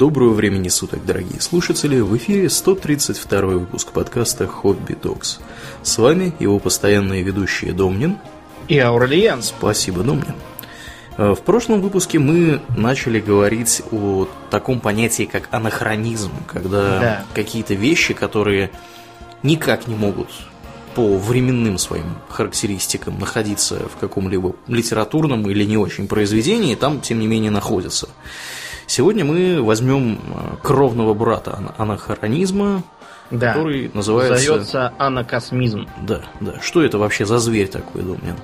Доброго времени суток, дорогие слушатели! В эфире 132 выпуск подкаста «Хобби Докс». С вами его постоянные ведущие Домнин и Аурлиен. Спасибо, Домнин. Э, в прошлом выпуске мы начали говорить о таком понятии, как анахронизм, когда да. какие-то вещи, которые никак не могут по временным своим характеристикам находиться в каком-либо литературном или не очень произведении, там, тем не менее, находятся. Сегодня мы возьмем э, кровного брата анахронизма, да. который называется... Зовется анакосмизм. Да, да. Что это вообще за зверь такой, Домнин?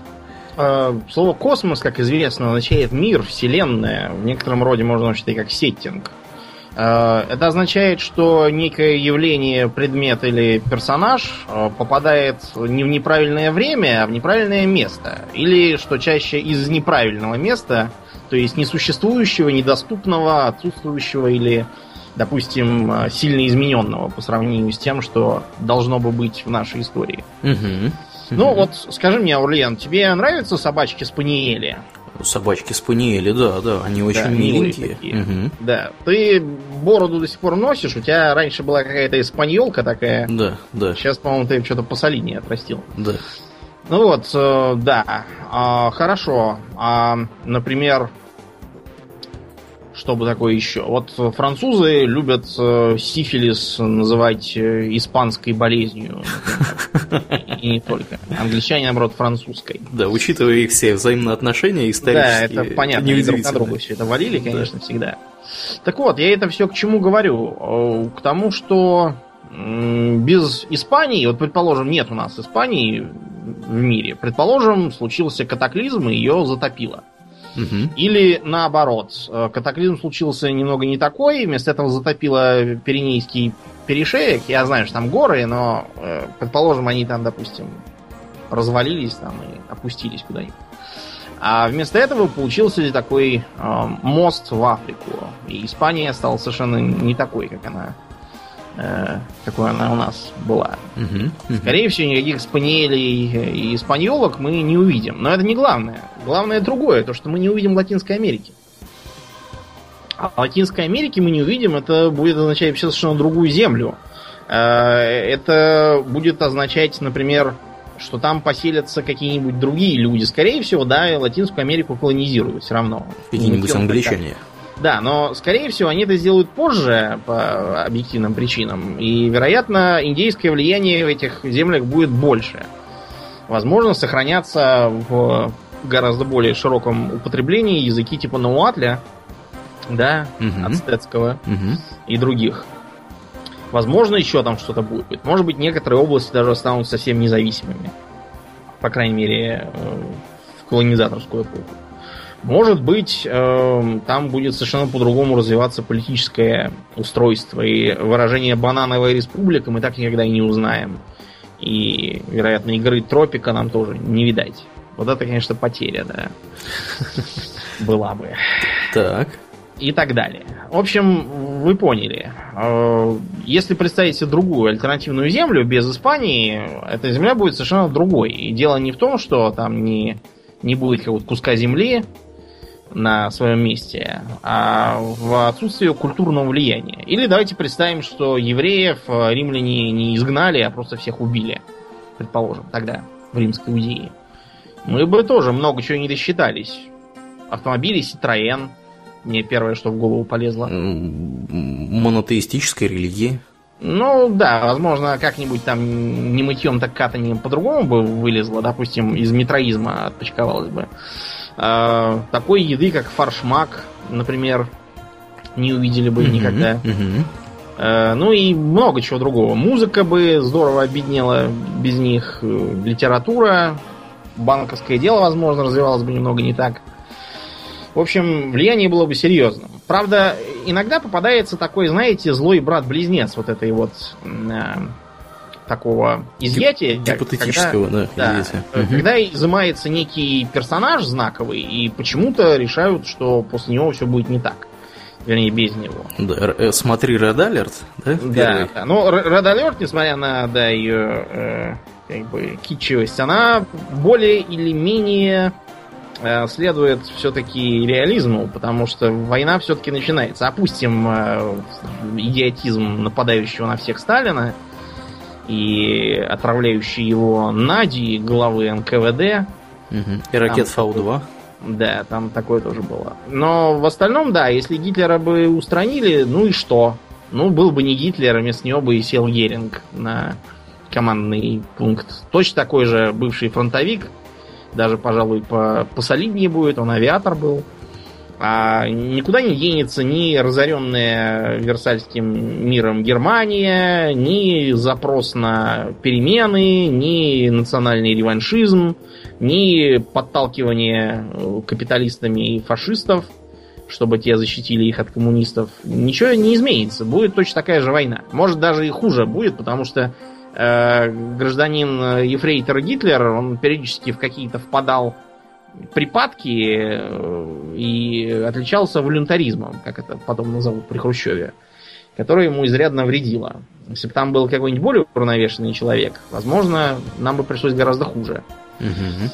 Э, слово космос, как известно, означает мир, вселенная. В некотором роде можно считать как сеттинг. Э, это означает, что некое явление, предмет или персонаж э, попадает не в неправильное время, а в неправильное место. Или, что чаще, из неправильного места, то есть несуществующего, недоступного, отсутствующего или, допустим, э, сильно измененного по сравнению с тем, что должно бы быть в нашей истории. Угу. Ну вот, скажи мне, Аурлиен, тебе нравятся собачки Спаниели? Собачки спаниели, да, да, они очень да, миленькие. Угу. Да, ты бороду до сих пор носишь, у тебя раньше была какая-то испаньолка такая. Да, да. Сейчас, по-моему, ты что-то посолиднее отрастил. Да. Ну вот, э, да, а, хорошо. А, например, чтобы такое еще? Вот французы любят э, сифилис называть э, испанской болезнью. И не только. Англичане, наоборот, французской. Да, учитывая их все взаимные отношения исторические. Да, это понятно. Они друг на друга все это валили, конечно, всегда. Так вот, я это все к чему говорю? Э, к тому, что без Испании, вот предположим, нет у нас Испании в мире, предположим, случился катаклизм и ее затопило. Угу. Или наоборот, э, катаклизм случился немного не такой, вместо этого затопило Пиренейский перешеек. Я знаю, что там горы, но, э, предположим, они там, допустим, развалились там и опустились куда-нибудь. А вместо этого получился такой э, мост в Африку. И Испания стала совершенно не такой, как она какой она у нас была. Угу, угу. Скорее всего, никаких спаниелей и испаньолок мы не увидим. Но это не главное. Главное другое, то, что мы не увидим Латинской Америки. А Латинской Америки мы не увидим, это будет означать вообще совершенно другую землю. Э, это будет означать, например, что там поселятся какие-нибудь другие люди. Скорее всего, да, Латинскую Америку колонизируют все равно. Какие-нибудь англичане. Так. Да, но, скорее всего, они это сделают позже по объективным причинам. И, вероятно, индейское влияние в этих землях будет больше. Возможно, сохранятся в гораздо более широком употреблении языки типа Науатля, да, угу. ацтецкого угу. и других. Возможно, еще там что-то будет. Может быть, некоторые области даже станут совсем независимыми. По крайней мере, э, в колонизаторскую эпоху. Может быть, э, там будет совершенно по-другому развиваться политическое устройство. И выражение «банановая республика» мы так никогда и не узнаем. И, вероятно, игры Тропика нам тоже не видать. Вот это, конечно, потеря, да. Была бы. Так. И так далее. В общем, вы поняли. Э, если представить себе другую альтернативную землю без Испании, эта земля будет совершенно другой. И дело не в том, что там не, не будет какого-то куска земли, на своем месте, а в отсутствие культурного влияния. Или давайте представим, что евреев э, римляне не изгнали, а просто всех убили. Предположим, тогда, в римской Иудее. Мы бы тоже много чего не досчитались. Автомобили Citroën, мне первое, что в голову полезло. Монотеистическая религия. Ну да, возможно, как-нибудь там не мытьем, так катанием по-другому бы вылезло, допустим, из метроизма отпочковалось бы. Э, такой еды, как фаршмак, например, не увидели бы никогда. Э, ну и много чего другого. Музыка бы здорово обеднела без них. Литература, банковское дело, возможно, развивалось бы немного не так. В общем, влияние было бы серьезным. Правда, иногда попадается такой, знаете, злой брат-близнец вот этой вот э, такого изъятия. Гипотетического, когда, да, да изъятия. Э, когда изымается некий персонаж знаковый, и почему-то решают, что после него все будет не так. Вернее, без него. Да, э, смотри Red Alert, да? Да, да. Но Red Alert, несмотря на да, ее э, как бы китчевость, она более или менее э, следует все-таки реализму, потому что война все-таки начинается. Опустим э, идиотизм нападающего на всех Сталина и отправляющий его Нади, главы НКВД. Угу. И ракет Фау-2. Да, там такое тоже было. Но в остальном, да, если Гитлера бы устранили, ну и что? Ну, был бы не Гитлер, а вместо него бы и сел Геринг на командный пункт. Точно такой же бывший фронтовик, даже, пожалуй, по посолиднее будет, он авиатор был. А никуда не денется ни разоренная Версальским миром Германия, ни запрос на перемены, ни национальный реваншизм, ни подталкивание капиталистами и фашистов, чтобы те защитили их от коммунистов. Ничего не изменится. Будет точно такая же война. Может, даже и хуже будет, потому что э, гражданин Ефрейтор Гитлер, он периодически в какие-то впадал припадки э, и отличался волюнтаризмом, как это потом назовут при Хрущеве, которое ему изрядно вредило. Если бы там был какой-нибудь более уравновешенный человек, возможно, нам бы пришлось гораздо хуже. Угу.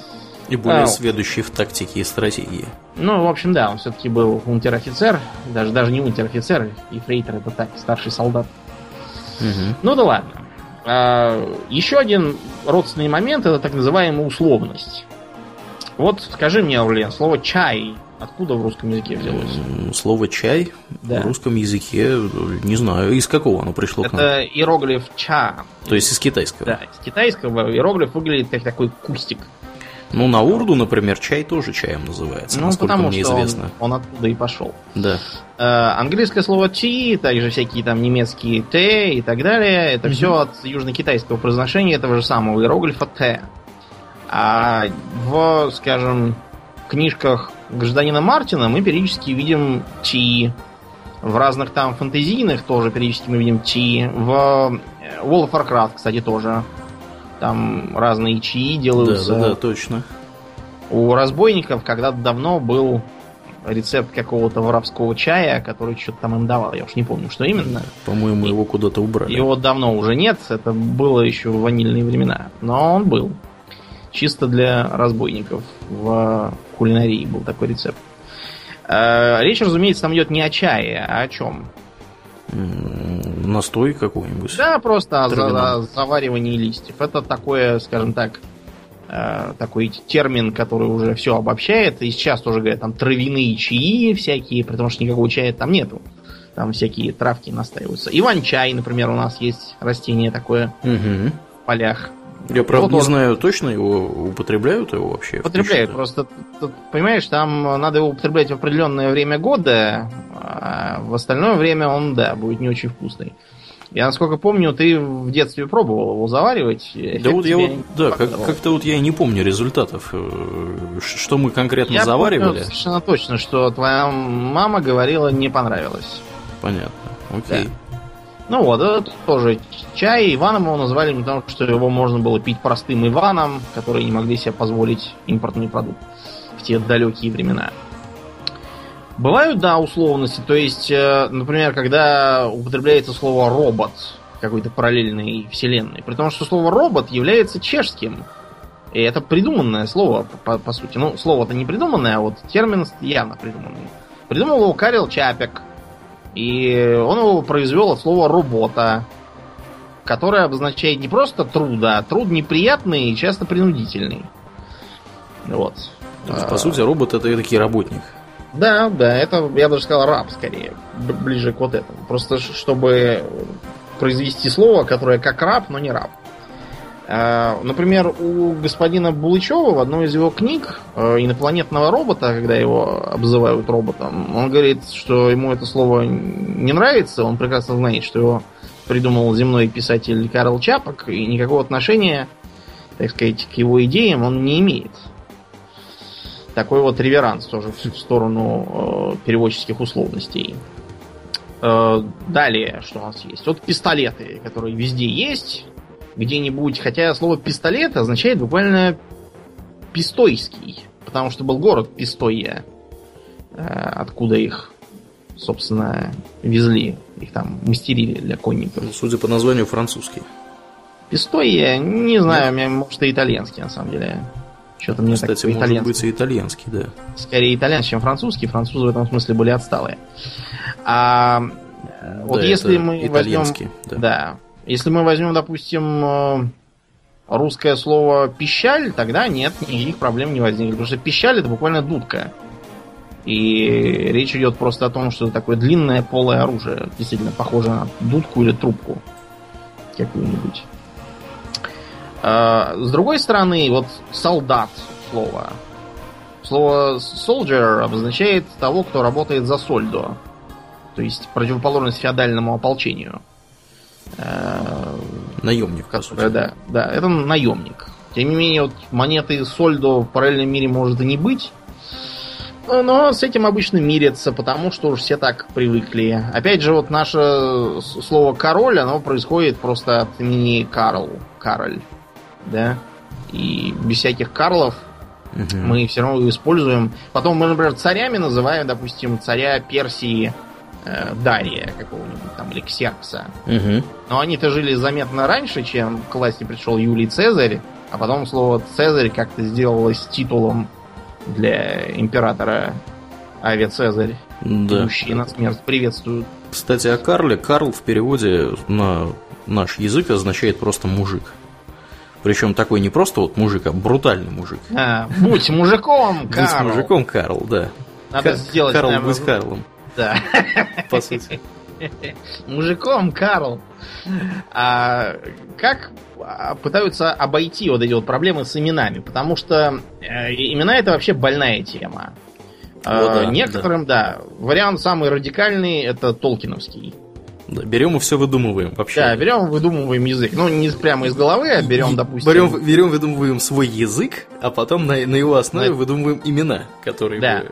И более а, сведущий в тактике и стратегии. Ну, в общем, да, он все-таки был унтер-офицер, даже, даже не унтер-офицер, и фрейтер это так, старший солдат. Угу. Ну да ладно. А, еще один родственный момент это так называемая условность. Вот скажи мне, Аурлен, слово чай откуда в русском языке взялось? Слово чай да. в русском языке, не знаю, из какого оно пришло Это к нам? Это иероглиф ча. То есть из китайского? Да, из китайского иероглиф выглядит как такой кустик. Ну, на урду, например, чай тоже чаем называется, ну, насколько потому мне что известно. Он, он оттуда и пошел. Да. Э, английское слово ти, также всякие там немецкие т и так далее, это угу. все от южно-китайского произношения этого же самого иероглифа т. А в, скажем, книжках гражданина Мартина мы периодически видим Ти. В разных там фантазийных тоже периодически мы видим Ти. В э, World of Warcraft, кстати, тоже. Там разные чаи делаются. Да, да, да, точно. У разбойников когда-то давно был рецепт какого-то воровского чая, который что-то там им давал. Я уж не помню, что именно. По-моему, его куда-то убрали. Его давно уже нет. Это было еще в ванильные времена. Но он был. Чисто для разбойников. В кулинарии был такой рецепт. Э, речь, разумеется, там идет не о чае, а о чем? Настой какой-нибудь? Да, просто о, за, о заваривании листьев. Это такое, скажем так, э, такой термин, который уже все обобщает. И сейчас тоже говорят, там травяные чаи всякие, потому что никакого чая там нету. Там всякие травки настаиваются. Иван-чай, например, у нас есть растение такое угу. в полях. Я, правда, вот не он... знаю точно, его употребляют его вообще? Употребляют, просто, тут, понимаешь, там надо его употреблять в определенное время года, а в остальное время он, да, будет не очень вкусный. Я, насколько помню, ты в детстве пробовал его заваривать. Да вот я вот, да, как, как-то вот я не помню результатов. Э, что мы конкретно я заваривали? Помню совершенно точно, что твоя мама говорила, не понравилось. Понятно. Окей. Да. Ну вот, это тоже чай. Иваном его назвали, потому что его можно было пить простым Иваном, которые не могли себе позволить импортный продукт в те далекие времена. Бывают, да, условности. То есть, э, например, когда употребляется слово робот какой-то параллельной вселенной. При том, что слово робот является чешским. И это придуманное слово, по, по сути. Ну, слово-то не придуманное, а вот термин явно придуманный. Придумал его Карел Чапек, и он его произвел от слова «работа», которое обозначает не просто труд, а труд неприятный и часто принудительный. Вот. По сути, робот это таки работник. Да, да, это, я даже сказал, раб скорее, ближе к вот этому. Просто чтобы произвести слово, которое как раб, но не раб. А, например, у господина Булычева в одной из его книг э, инопланетного робота, когда его обзывают роботом, он говорит, что ему это слово не нравится, он прекрасно знает, что его придумал земной писатель Карл Чапок, и никакого отношения, так сказать, к его идеям он не имеет. Такой вот реверанс тоже в сторону э, переводческих условностей. Э, далее, что у нас есть? Вот пистолеты, которые везде есть где-нибудь, хотя слово пистолет означает буквально пистойский, потому что был город Пистойя, э, откуда их, собственно, везли, их там мастерили для конников. Судя по названию, французский. Пистойя, не знаю, Нет? может и итальянский, на самом деле. Что-то мне Кстати, так может быть и итальянский, да. Скорее итальянский, чем французский. Французы в этом смысле были отсталые. А вот да, если мы возьмем... Да. да. Если мы возьмем, допустим, э, русское слово пищаль, тогда нет, никаких проблем не возникнет. Потому что пищаль это буквально дудка. И речь идет просто о том, что это такое длинное полое оружие, действительно похоже на дудку или трубку какую-нибудь. А, с другой стороны, вот солдат слово. Слово soldier обозначает того, кто работает за сольдо. То есть противоположность феодальному ополчению. А, наемник, по сути. Да, да, это наемник. Тем не менее, вот монеты сольдо в параллельном мире может и не быть. Но с этим обычно мирятся, потому что уж все так привыкли. Опять же, вот наше слово король, оно происходит просто от имени Карл. Кароль. Да? И без всяких Карлов угу. мы все равно его используем. Потом мы, например, царями называем, допустим, царя Персии э, Дария какого-нибудь там или Ксеркса. Угу. Но они-то жили заметно раньше, чем к власти пришел Юлий Цезарь, а потом слово Цезарь как-то сделалось титулом для императора Авиа Цезарь. Да. Мужчина смерть приветствуют. Кстати, о Карле. Карл в переводе на наш язык означает просто мужик. Причем такой не просто вот мужик, а брутальный мужик. А, будь мужиком, Карл. Будь мужиком, Карл, да. Надо сделать, Карл наверное, быть Карлом. Да. По сути. Мужиком, Карл. А как а, пытаются обойти вот эти вот проблемы с именами? Потому что э, имена это вообще больная тема. О, да, Некоторым, да. да. Вариант самый радикальный это Толкиновский. Да, берем и все выдумываем вообще. Да, берем, выдумываем язык. Ну, не прямо из головы, а берем, допустим. Берем, берем выдумываем свой язык, а потом на, на его основе да. выдумываем имена, которые да. бы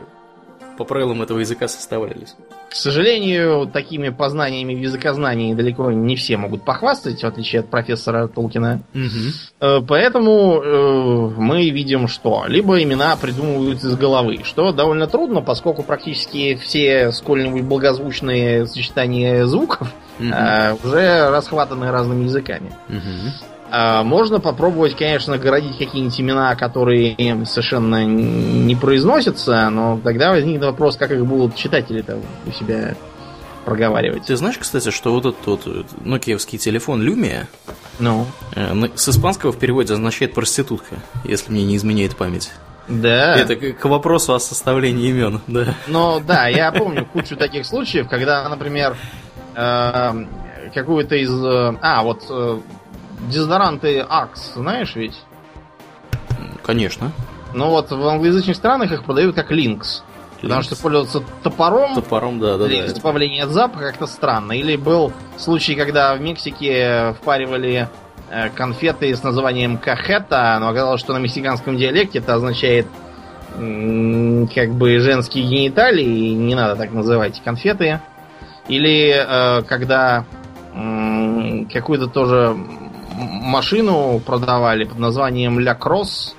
по правилам этого языка составлялись. К сожалению, такими познаниями в языкознании далеко не все могут похвастать, в отличие от профессора Толкина. Угу. Поэтому э, мы видим, что либо имена придумывают из головы, что довольно трудно, поскольку практически все сколь-нибудь благозвучные сочетания звуков угу. э, уже расхватаны разными языками. Угу. А, можно попробовать, конечно, городить какие-нибудь имена, которые совершенно не произносятся, но тогда возникнет вопрос, как их будут читатели-то у себя проговаривать. Ты знаешь, кстати, что вот этот вот нокиевский телефон Lumia ну? Э, с испанского в переводе означает проститутка, если мне не изменяет память. Да. Это к вопросу о составлении имен, да. Ну да, я помню кучу таких случаев, когда, например, э, какую-то из... Э, а, вот дезодоранты Axe, знаешь ведь? Конечно. Ну вот в англоязычных странах их продают как Lynx. Потому что пользоваться топором, топором да, да, для да, избавления от запаха как-то странно. Или был случай, когда в Мексике впаривали э, конфеты с названием кахета, но оказалось, что на мексиканском диалекте это означает как бы женские гениталии, и не надо так называть конфеты. Или э, когда э, какую-то тоже машину продавали под названием Ля Кросс.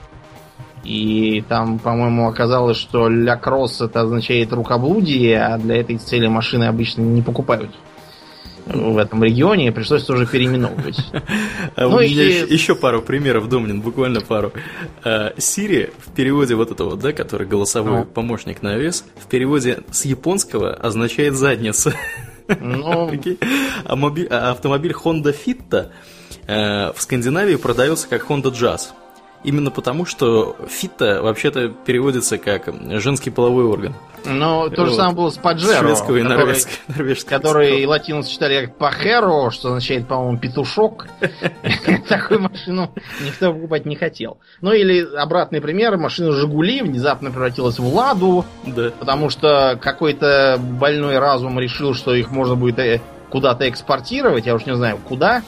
И там, по-моему, оказалось, что Ля Кросс это означает рукоблудие, а для этой цели машины обычно не покупают в этом регионе, пришлось тоже переименовывать. А ну, у меня еще пару примеров, Домнин, буквально пару. Сири в переводе вот этого, да, который голосовой ну. помощник на вес, в переводе с японского означает задница. Ну... а, а автомобиль Honda Fitta в Скандинавии продается как Honda Jazz. Именно потому, что фита вообще-то переводится как женский половой орган. Ну, то же самое было с Паджеро. Шведского и норвежского. Который латиносы читали как Пахеро, что означает, по-моему, петушок. Такую машину никто покупать не хотел. Ну, или обратный пример. Машина Жигули внезапно превратилась в Ладу. Потому что какой-то больной разум решил, что их можно будет э, куда-то экспортировать. Я уж не знаю, куда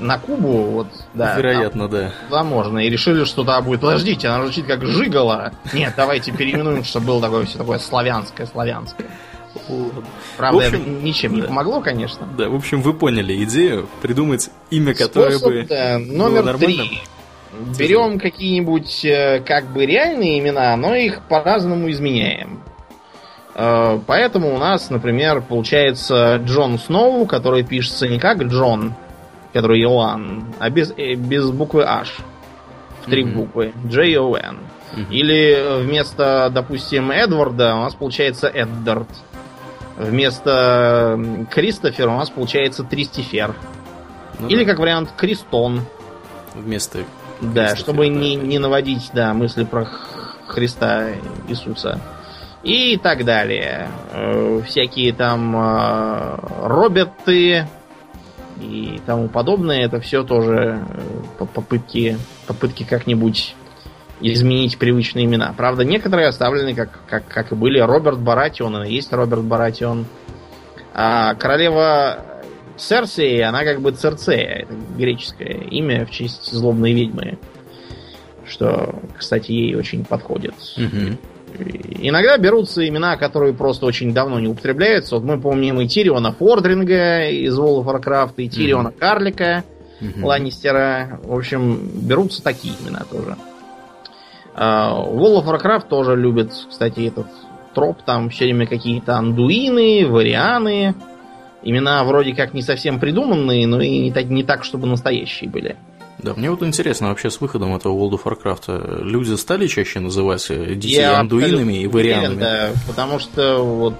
на Кубу, вот, да. Вероятно, там, да. Туда можно. И решили, что туда будет. Подождите, она звучит как Жигала. Нет, давайте переименуем, чтобы было такое все такое славянское, славянское. Правда, общем, это ничем да. не помогло, конечно. Да, в общем, вы поняли идею придумать имя, которое Способ, бы да, номер было три. Берем какие-нибудь э, как бы реальные имена, но их по-разному изменяем. Э, поэтому у нас, например, получается Джон Сноу, который пишется не как Джон, который Иоанн, а без, э, без буквы H. в три mm-hmm. буквы. J-O-N. Mm-hmm. Или вместо, допустим, Эдварда у нас получается Эддард. Вместо Кристофера у нас получается Тристифер. Ну, Или, как вариант, Кристон. Вместо Да, чтобы не, не наводить да, мысли про Христа Иисуса. И так далее. Э, всякие там э, Роберты и тому подобное. Это все тоже э, попытки, попытки как-нибудь изменить привычные имена. Правда, некоторые оставлены, как, как, как и были. Роберт Баратион, и есть Роберт Баратион. А королева Церсей, она как бы Церцея. Это греческое имя в честь злобной ведьмы. Что, кстати, ей очень подходит. Угу. Иногда берутся имена, которые просто очень давно не употребляются. Вот мы помним и Тириона Фордринга из World of Warcraft, и Тириона mm Карлика, mm Ланнистера. В общем, берутся такие имена тоже. Uh, World of Warcraft тоже любит, кстати, этот троп. Там все время какие-то андуины, варианы. Имена вроде как не совсем придуманные, но и не так, не так чтобы настоящие были. Да, мне вот интересно, вообще с выходом этого World of Warcraft люди стали чаще называть детей я андуинами и варианами? Да, потому что вот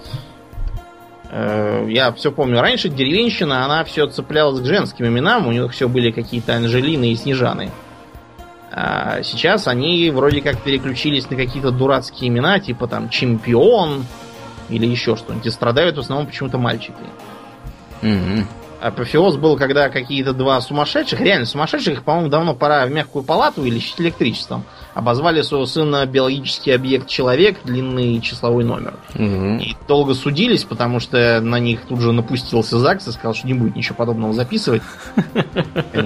э, я все помню, раньше деревенщина, она все цеплялась к женским именам, у них все были какие-то Анжелины и Снежаны. А сейчас они вроде как переключились на какие-то дурацкие имена, типа там Чемпион или еще что-нибудь. И страдают в основном почему-то мальчики. Угу. Апофеоз был, когда какие-то два сумасшедших, реально сумасшедших, их, по-моему, давно пора в мягкую палату или лечить электричеством, обозвали своего сына биологический объект человек, длинный числовой номер. Угу. И долго судились, потому что на них тут же напустился ЗАГС и сказал, что не будет ничего подобного записывать.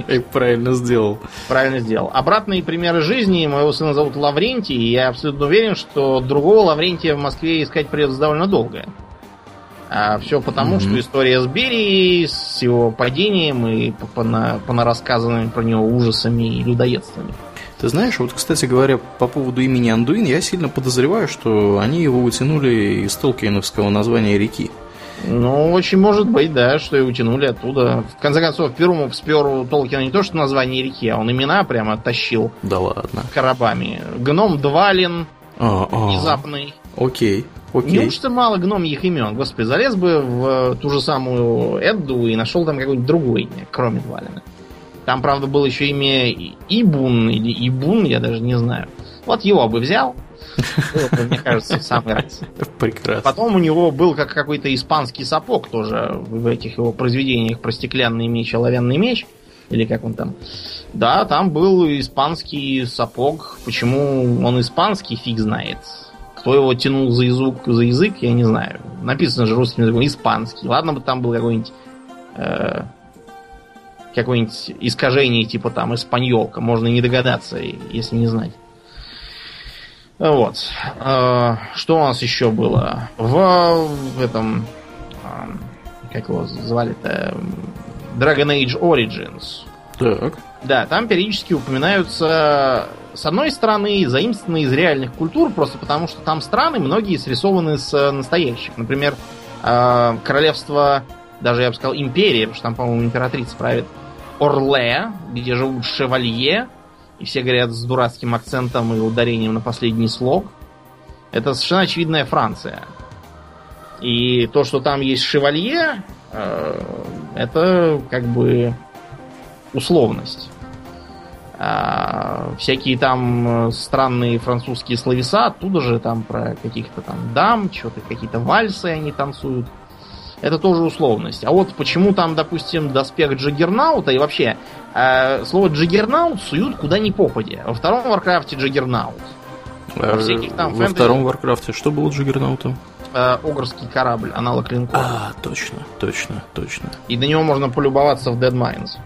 И правильно сделал. Правильно сделал. Обратные примеры жизни. Моего сына зовут Лаврентий, и я абсолютно уверен, что другого Лаврентия в Москве искать придется довольно долго. А все потому, mm-hmm. что история с Берией, с его падением и понарассказанными про него ужасами и людоедствами. Ты знаешь, вот, кстати говоря, по поводу имени Андуин, я сильно подозреваю, что они его утянули из толкиновского названия реки. Ну, очень может быть, да, что и утянули оттуда. В конце концов, первому спер у Толкина не то, что название реки, а он имена прямо тащил. Да ладно. Коробами. Гном Двалин. А, а. Внезапный. Окей. Окей. Неужто мало гномьих имен? Господи, залез бы в ту же самую Эдду и нашел там какое-нибудь другое имя, кроме Двалина. Там, правда, было еще имя Ибун или Ибун, я даже не знаю. Вот его бы взял. Мне кажется, самый раз. Прекрасно. Потом у него был как какой-то испанский сапог тоже в этих его произведениях про стеклянный меч, оловянный меч. Или как он там. Да, там был испанский сапог. Почему он испанский, фиг знает. Кто его тянул за язык, за язык, я не знаю. Написано же русским языком испанский. Ладно бы там был какой-нибудь э, какое-нибудь искажение типа там испаньолка. Можно не догадаться, если не знать. Вот. Э, что у нас еще было? В, в этом... Э, как его звали-то? Dragon Age Origins. Так. Да, там периодически упоминаются, с одной стороны, заимствованные из реальных культур, просто потому что там страны многие срисованы с настоящих. Например, э, королевство, даже я бы сказал, империя, потому что там, по-моему, императрица правит Орле, где живут шевалье, и все говорят с дурацким акцентом и ударением на последний слог. Это совершенно очевидная Франция. И то, что там есть шевалье, э, это как бы условность. А, всякие там странные французские словеса, оттуда же там про каких-то там дам, что-то какие-то вальсы они танцуют. Это тоже условность. А вот почему там, допустим, доспех Джаггернаута и вообще э, слово Джаггернаут суют куда ни попадя. Во втором Варкрафте Джаггернаут. Во, всяких там Во фэнтези... втором Варкрафте что было Джаггернаутом? Э, Огрский корабль, аналог линкора. А, точно, точно, точно. И на него можно полюбоваться в Dead Mines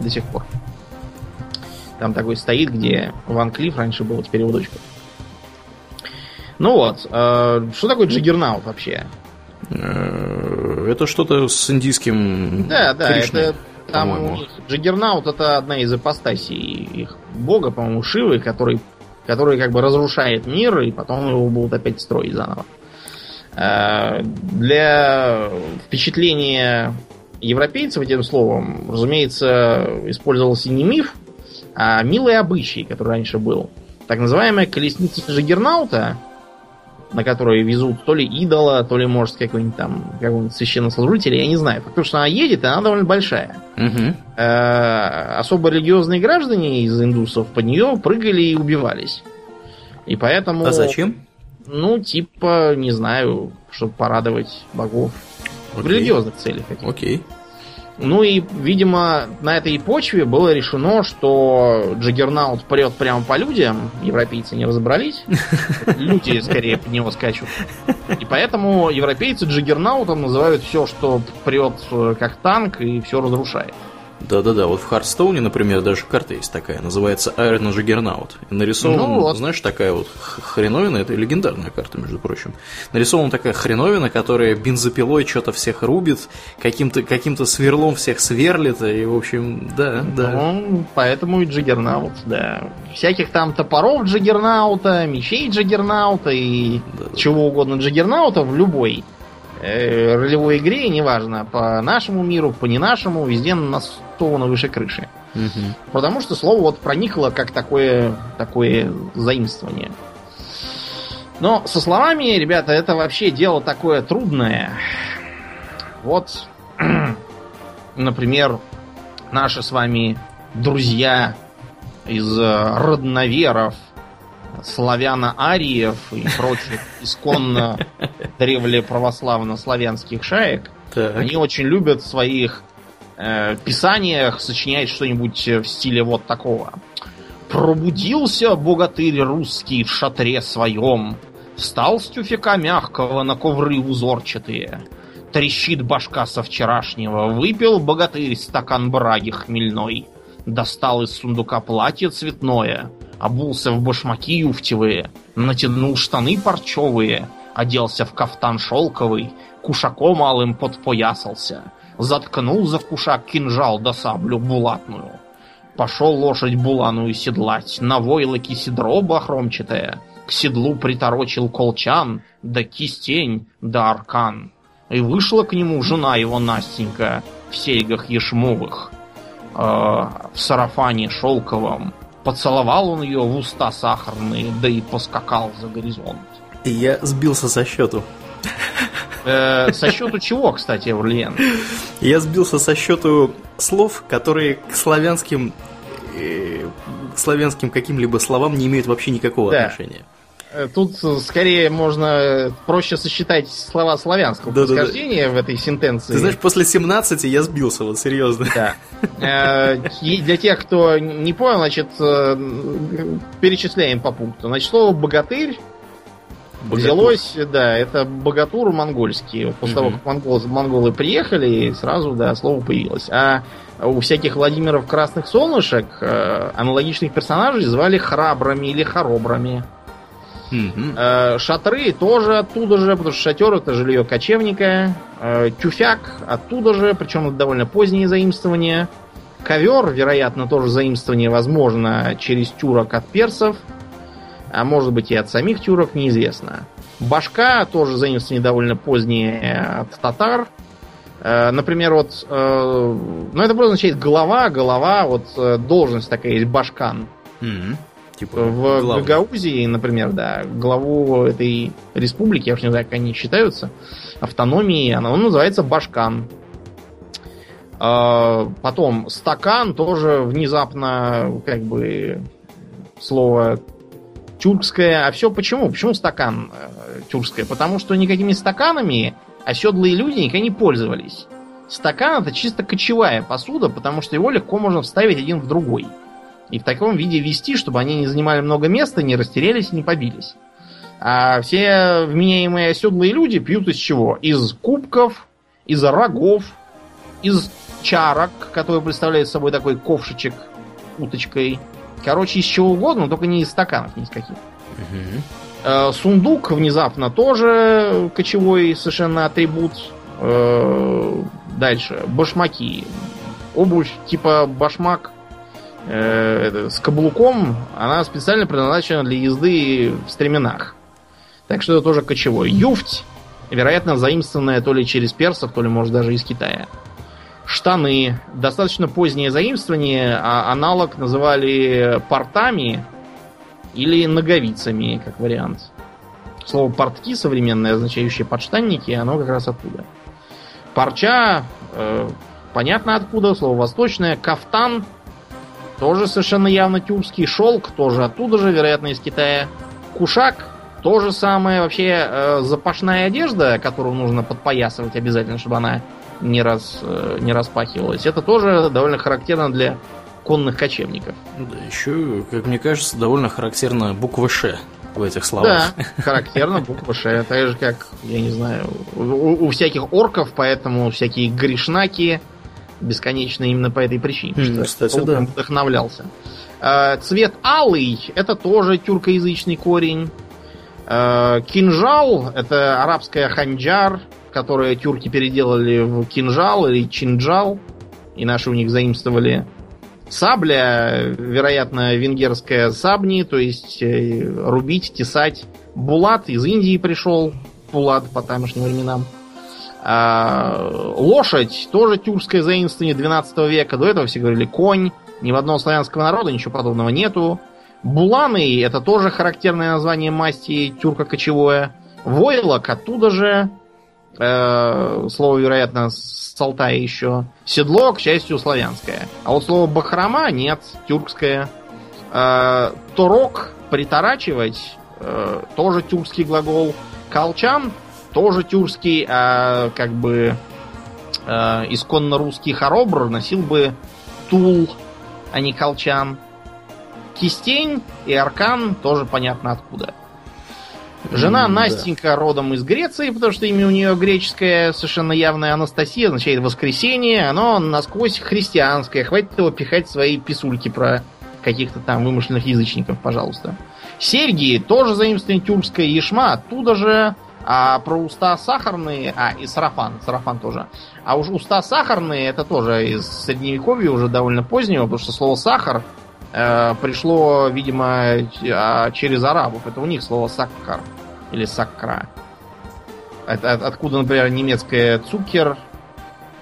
до сих пор. Там такой стоит, где Ван Клифф раньше был, теперь его дочка. Ну вот, э, что такое джаггернаут вообще? Э, это что-то с индийским Да, да, Кришной, это там у них Джаггернаут это одна из ипостасей их бога, по-моему, Шивы, который, который как бы разрушает мир, и потом его будут опять строить заново. Э, для впечатления европейцев этим словом, разумеется, использовался не миф, а милый обычай, который раньше был. Так называемая колесница Жигернаута, на которой везут то ли идола, то ли, может, какой-нибудь там какого-нибудь священнослужителя, я не знаю. Потому что она едет, и она довольно большая. Угу. Э, особо религиозные граждане из индусов под нее прыгали и убивались. И поэтому... А зачем? Ну, типа, не знаю, чтобы порадовать богов. Окей. В религиозных целях. Окей. Ну и, видимо, на этой почве было решено, что Джаггернаут прет прямо по людям. Европейцы не разобрались. Люди скорее под него скачут. И поэтому европейцы Джаггернаутом называют все, что прет э, как танк и все разрушает. Да-да-да, вот в Hearthstone е, например, даже карта есть такая, называется Iron Juggernaut. Нарисован, ну, вот. знаешь, такая вот хреновина, это легендарная карта, между прочим. Нарисована такая хреновина, которая бензопилой что-то всех рубит, каким-то каким сверлом всех сверлит, и, в общем, да, да. Ну, поэтому и Джиггернаут, да. Всяких там топоров Джиггернаута, мечей Джиггернаута и да, чего угодно Джиггернаута в любой ролевой игре, неважно, по нашему миру, по не нашему, везде на 100 на выше крыши. Угу. Потому что слово вот проникло как такое, такое заимствование. Но со словами, ребята, это вообще дело такое трудное. Вот, например, наши с вами друзья из э, родноверов славяно-ариев и прочих исконно древлеправославно-славянских шаек, так. они очень любят в своих э, писаниях сочинять что-нибудь в стиле вот такого. Пробудился богатырь русский в шатре своем, Встал с тюфяка мягкого на ковры узорчатые. Трещит башка со вчерашнего, выпил богатырь стакан браги хмельной. Достал из сундука платье цветное, обулся в башмаки юфтевые, натянул штаны парчевые, оделся в кафтан шелковый, кушаком алым подпоясался, заткнул за кушак кинжал да саблю булатную. Пошел лошадь буланую седлать, на войлоке седро бахромчатое, к седлу приторочил колчан, да кистень, да аркан. И вышла к нему жена его Настенька в серьгах ешмовых, э, в сарафане шелковом, Поцеловал он ее в уста сахарные, да и поскакал за горизонт. Я сбился со счету. Э, со счету чего, кстати, Орлиен? Я сбился со счету слов, которые к славянским э, к славянским каким-либо словам не имеют вообще никакого да. отношения. Э, тут скорее можно проще сосчитать слова славянского да, происхождения да, да. в этой сентенции. Ты знаешь, после 17 я сбился, вот серьезно. Да. И для тех, кто не понял, значит, перечисляем по пункту. Значит, слово богатырь взялось, да, это богатур монгольский. После того, как монголы, монголы приехали, сразу, да, слово появилось. А у всяких Владимиров Красных Солнышек аналогичных персонажей звали храбрами или хоробрами. Угу. Шатры тоже оттуда же, потому что шатер это жилье кочевника. Э, тюфяк оттуда же, причем это довольно позднее заимствование. Ковер, вероятно, тоже заимствование, возможно, через тюрок от персов. А может быть и от самих тюрок, неизвестно. Башка тоже заимствование довольно позднее от татар. Э, например, вот, ну это просто означает голова, голова, вот должность такая есть, башкан. Угу. Типа, в главный. Гагаузии, например, да, главу этой республики, я уж не знаю, как они считаются, автономии, она, он называется Башкан. Потом стакан тоже внезапно, как бы, слово тюркское. А все почему? Почему стакан э, тюркское? Потому что никакими стаканами оседлые люди никогда не пользовались. Стакан это чисто кочевая посуда, потому что его легко можно вставить один в другой и в таком виде вести, чтобы они не занимали много места, не растерялись не побились. А все вменяемые оседлые люди пьют из чего? Из кубков, из рогов, из чарок, которые представляют собой такой ковшичек уточкой. Короче, из чего угодно, только не из стаканов, ни из каких. Угу. сундук внезапно тоже кочевой совершенно атрибут. Э, дальше. Башмаки. Обувь типа башмак э, с каблуком, она специально предназначена для езды в стременах. Так что это тоже кочевой. Юфть, вероятно, заимствованная то ли через персов, то ли, может, даже из Китая. Штаны. Достаточно позднее заимствование, а аналог называли портами или ноговицами, как вариант. Слово портки современное, означающее подштанники, оно как раз оттуда. Парча, э, понятно откуда, слово восточное. Кафтан, тоже совершенно явно тюркский. Шелк, тоже оттуда же, вероятно, из Китая. Кушак, то же самое. Вообще, э, запашная одежда, которую нужно подпоясывать обязательно, чтобы она не, раз, э, не распахивалась. Это тоже довольно характерно для конных кочевников. Да, еще, как мне кажется, довольно характерна буква Ш в этих словах. Да, характерно буква Ш. Так же, как, я не знаю, у, у всяких орков, поэтому всякие гришнаки бесконечно именно по этой причине. Mm, кстати, да. вдохновлялся. Э, цвет алый это тоже тюркоязычный корень. Э, кинжал это арабская ханджар, которое тюрки переделали в кинжал или чинджал. И наши у них заимствовали. Сабля, вероятно, венгерская сабни, то есть э, рубить, тесать. Булат из Индии пришел, Пулат по тамошним временам. А, лошадь, тоже тюркское заимствование 12 века. До этого все говорили конь. Ни в одного славянского народа ничего подобного нету. Буланы, это тоже характерное название масти тюрко-кочевое. Войлок оттуда же. Э, слово, вероятно, с Алтая еще. Седло, к счастью, славянское. А вот слово бахрома нет, тюркское. Э, торок, приторачивать, э, тоже тюркский глагол. Колчан, тоже тюркский, а как бы исконно русский хоробр носил бы тул, а не колчан. Кистень и аркан тоже понятно откуда. Жена mm, Настенька да. родом из Греции, потому что имя у нее греческое, совершенно явное Анастасия, означает воскресенье, оно насквозь христианское. Хватит его пихать свои писульки про каких-то там вымышленных язычников, пожалуйста. Серьги тоже заимствование тюркское, Ешма оттуда же, а про уста сахарные, а, и сарафан, сарафан тоже. А уж уста сахарные, это тоже из средневековья, уже довольно позднего, потому что слово сахар э, пришло, видимо, а, через арабов. Это у них слово саккар или саккра. Это, от, откуда, например, немецкое цукер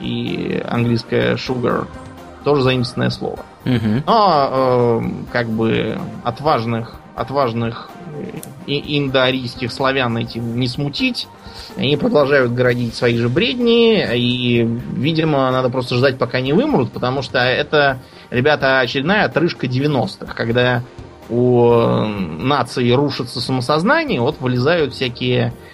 и английское sugar. Тоже заимственное слово. Угу. Но э, как бы отважных, отважных индоарийских славян этим не смутить. Они продолжают городить свои же бредни, и, видимо, надо просто ждать, пока не вымрут, потому что это ребята, очередная отрыжка 90-х, когда у нации рушится самосознание, вот вылезают всякие э,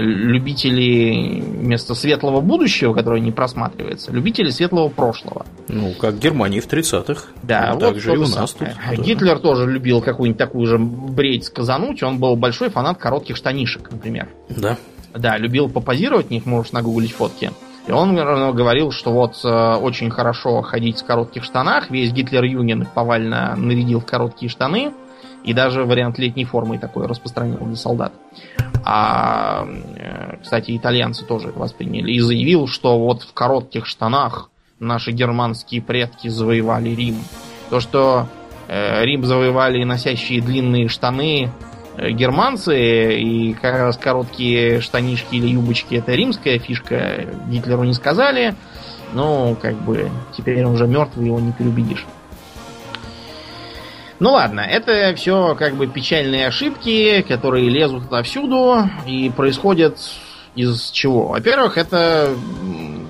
любители вместо светлого будущего, которое не просматривается, любители светлого прошлого. Ну, как Германии в 30-х. Да, вот так же и у нас тут. Гитлер да. тоже любил какую-нибудь такую же бредь сказануть. Он был большой фанат коротких штанишек, например. Да. Да, любил попозировать в них, можешь нагуглить фотки. И он говорил, что вот э, очень хорошо ходить в коротких штанах. Весь Гитлер Юнин повально нарядил в короткие штаны. И даже вариант летней формы такой распространил для солдат. А, э, кстати, итальянцы тоже это восприняли. И заявил, что вот в коротких штанах наши германские предки завоевали Рим. То, что э, Рим завоевали носящие длинные штаны германцы, и как раз короткие штанишки или юбочки это римская фишка, Гитлеру не сказали, но как бы теперь он уже мертвый, его не переубедишь. Ну ладно, это все как бы печальные ошибки, которые лезут отовсюду и происходят из чего? Во-первых, это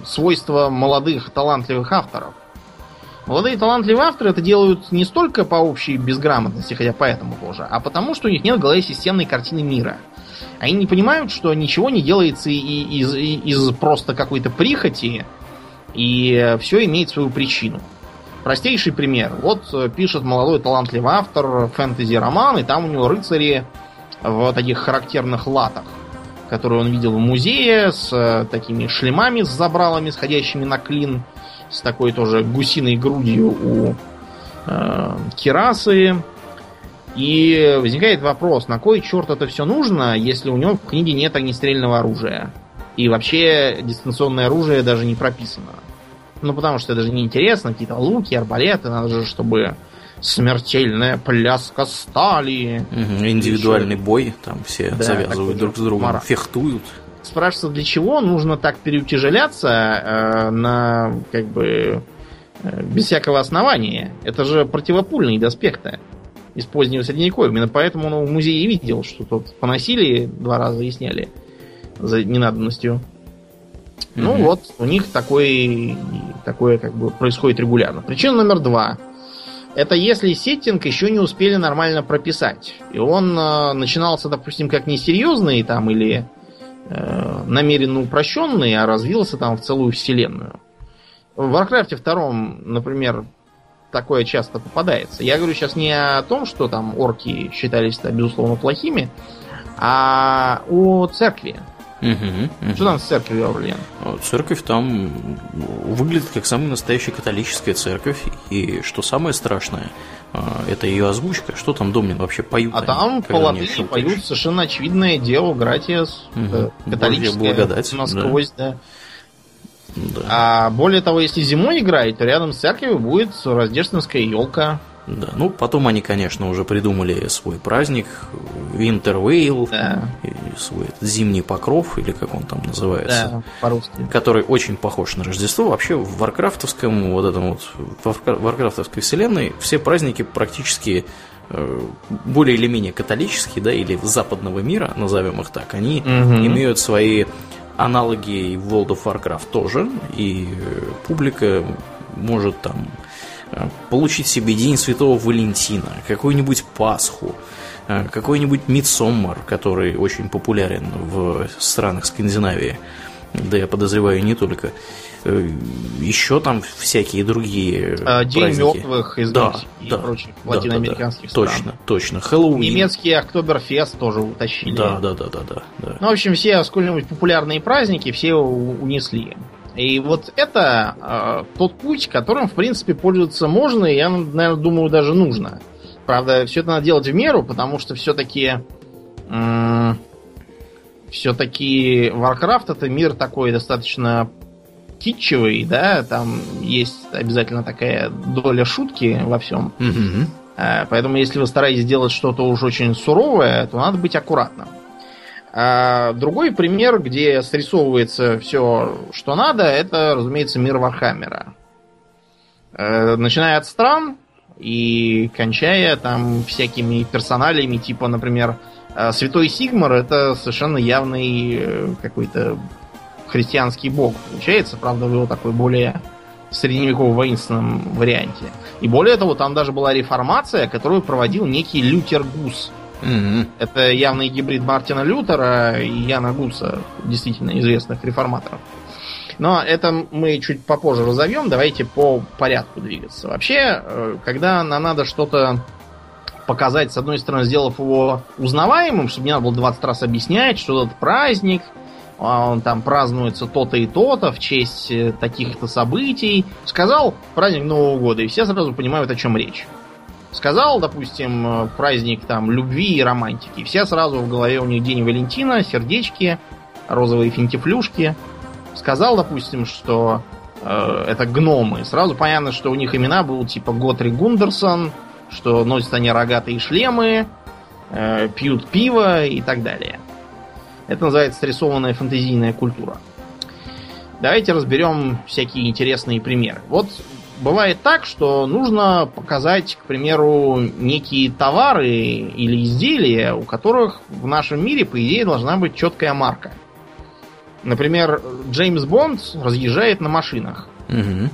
свойство молодых талантливых авторов – Молодые талантливые авторы это делают не столько по общей безграмотности, хотя поэтому тоже, а потому, что у них нет в голове системной картины мира. Они не понимают, что ничего не делается из, из, из просто какой-то прихоти, и все имеет свою причину. Простейший пример. Вот э, пишет молодой талантливый автор фэнтези-роман, и там у него рыцари в таких характерных латах, которые он видел в музее, с э, такими шлемами с забралами, сходящими на клин, с такой тоже гусиной грудью у э, Кирасы. И возникает вопрос, на кой черт это все нужно, если у него в книге нет огнестрельного оружия? И вообще дистанционное оружие даже не прописано. Ну, потому что это же неинтересно, какие-то луки, арбалеты, надо же, чтобы смертельная пляска стали. Угу, индивидуальный еще... бой, там все да, завязывают друг с другом, мара. фехтуют. спрашивается, для чего нужно так переутяжеляться э, на как бы э, без всякого основания. Это же противопульный доспех-то из позднего средневековья. Именно поэтому он в музее видел, что тут поносили два раза и сняли за ненадобностью. Mm-hmm. Ну вот, у них такой, такое как бы происходит регулярно. Причина номер два. Это если сеттинг еще не успели нормально прописать. И он э, начинался, допустим, как несерьезный там или э, намеренно упрощенный, а развился там в целую вселенную. В Warcraft 2, например, такое часто попадается. Я говорю сейчас не о том, что там орки считались безусловно плохими, а о церкви. Угу, угу. Что там с церковью, Орлен? Церковь там выглядит как самая настоящая католическая церковь. И что самое страшное, а, это ее озвучка. Что там Домнин вообще поют? А они, там по латыни поют совершенно очевидное дело Гратиас, угу. католическая, благодать, насквозь, да. да. Да. А более того, если зимой играть, то рядом с церковью будет рождественская елка. Да, ну потом они, конечно, уже придумали свой праздник, Winter Veil, да. свой зимний покров, или как он там называется, да, по-русски. который очень похож на Рождество. Вообще в варкрафтовском, вот этом вот, в варкрафтовской вселенной все праздники практически э, более или менее католические, да, или западного мира, назовем их так, они угу. имеют свои аналоги в World of Warcraft тоже, и э, публика может там получить себе День Святого Валентина, какую-нибудь Пасху, э, какой-нибудь Мидсоммар, который очень популярен в странах Скандинавии, да я подозреваю не только. Э, еще там всякие другие а, День праздники. мертвых из да, и да, прочих да, латиноамериканских да, да. стран. Точно, точно. Хэллоуин. Немецкий Октоберфест тоже утащили. Да, да, да, да, да, да. Ну, в общем, все сколь-нибудь популярные праздники все унесли. И вот это э, тот путь, которым, в принципе, пользоваться можно, и я, наверное, думаю, даже нужно. Правда, все это надо делать в меру, потому что все-таки э, все-таки Warcraft это мир такой достаточно китчевый, да, там есть обязательно такая доля шутки во всем. Mm-hmm. Поэтому, если вы стараетесь сделать что-то уж очень суровое, то надо быть аккуратным. А другой пример, где срисовывается все, что надо, это, разумеется, мир Warhammer а. Э, начиная от стран и кончая там всякими персоналиями, типа, например, э, Святой Сигмар это совершенно явный э, какой-то христианский бог получается, правда, в его такой более средневековом воинственном варианте. И более того, там даже была реформация, которую проводил некий Лютер Гус. Mm-hmm. Это явный гибрид Мартина Лютера и Яна Гуса, действительно известных реформаторов. Но это мы чуть попозже разовьем. Давайте по порядку двигаться. Вообще, э, когда нам надо что-то показать, с одной стороны, сделав его узнаваемым, чтобы не надо было 20 раз объяснять, что этот праздник, а он там празднуется то-то и то-то в честь э, таких-то событий. Сказал праздник Нового года, и все сразу понимают, о чем речь. Сказал, допустим, э, праздник там любви и романтики. Все сразу в голове у них День Валентина, сердечки, розовые финтифлюшки. Сказал, допустим, что э, это гномы. Сразу понятно, что у них имена будут типа Готри Гундерсон, что носят они рогатые шлемы, э, пьют пиво и так далее. Это называется срисованная фантазийная культура. Давайте разберем всякие интересные примеры. Вот бывает так, что нужно показать, к примеру, некие товары или изделия, у которых в нашем мире, по идее, должна быть четкая марка. Например, Джеймс Бонд разъезжает на машинах. Угу.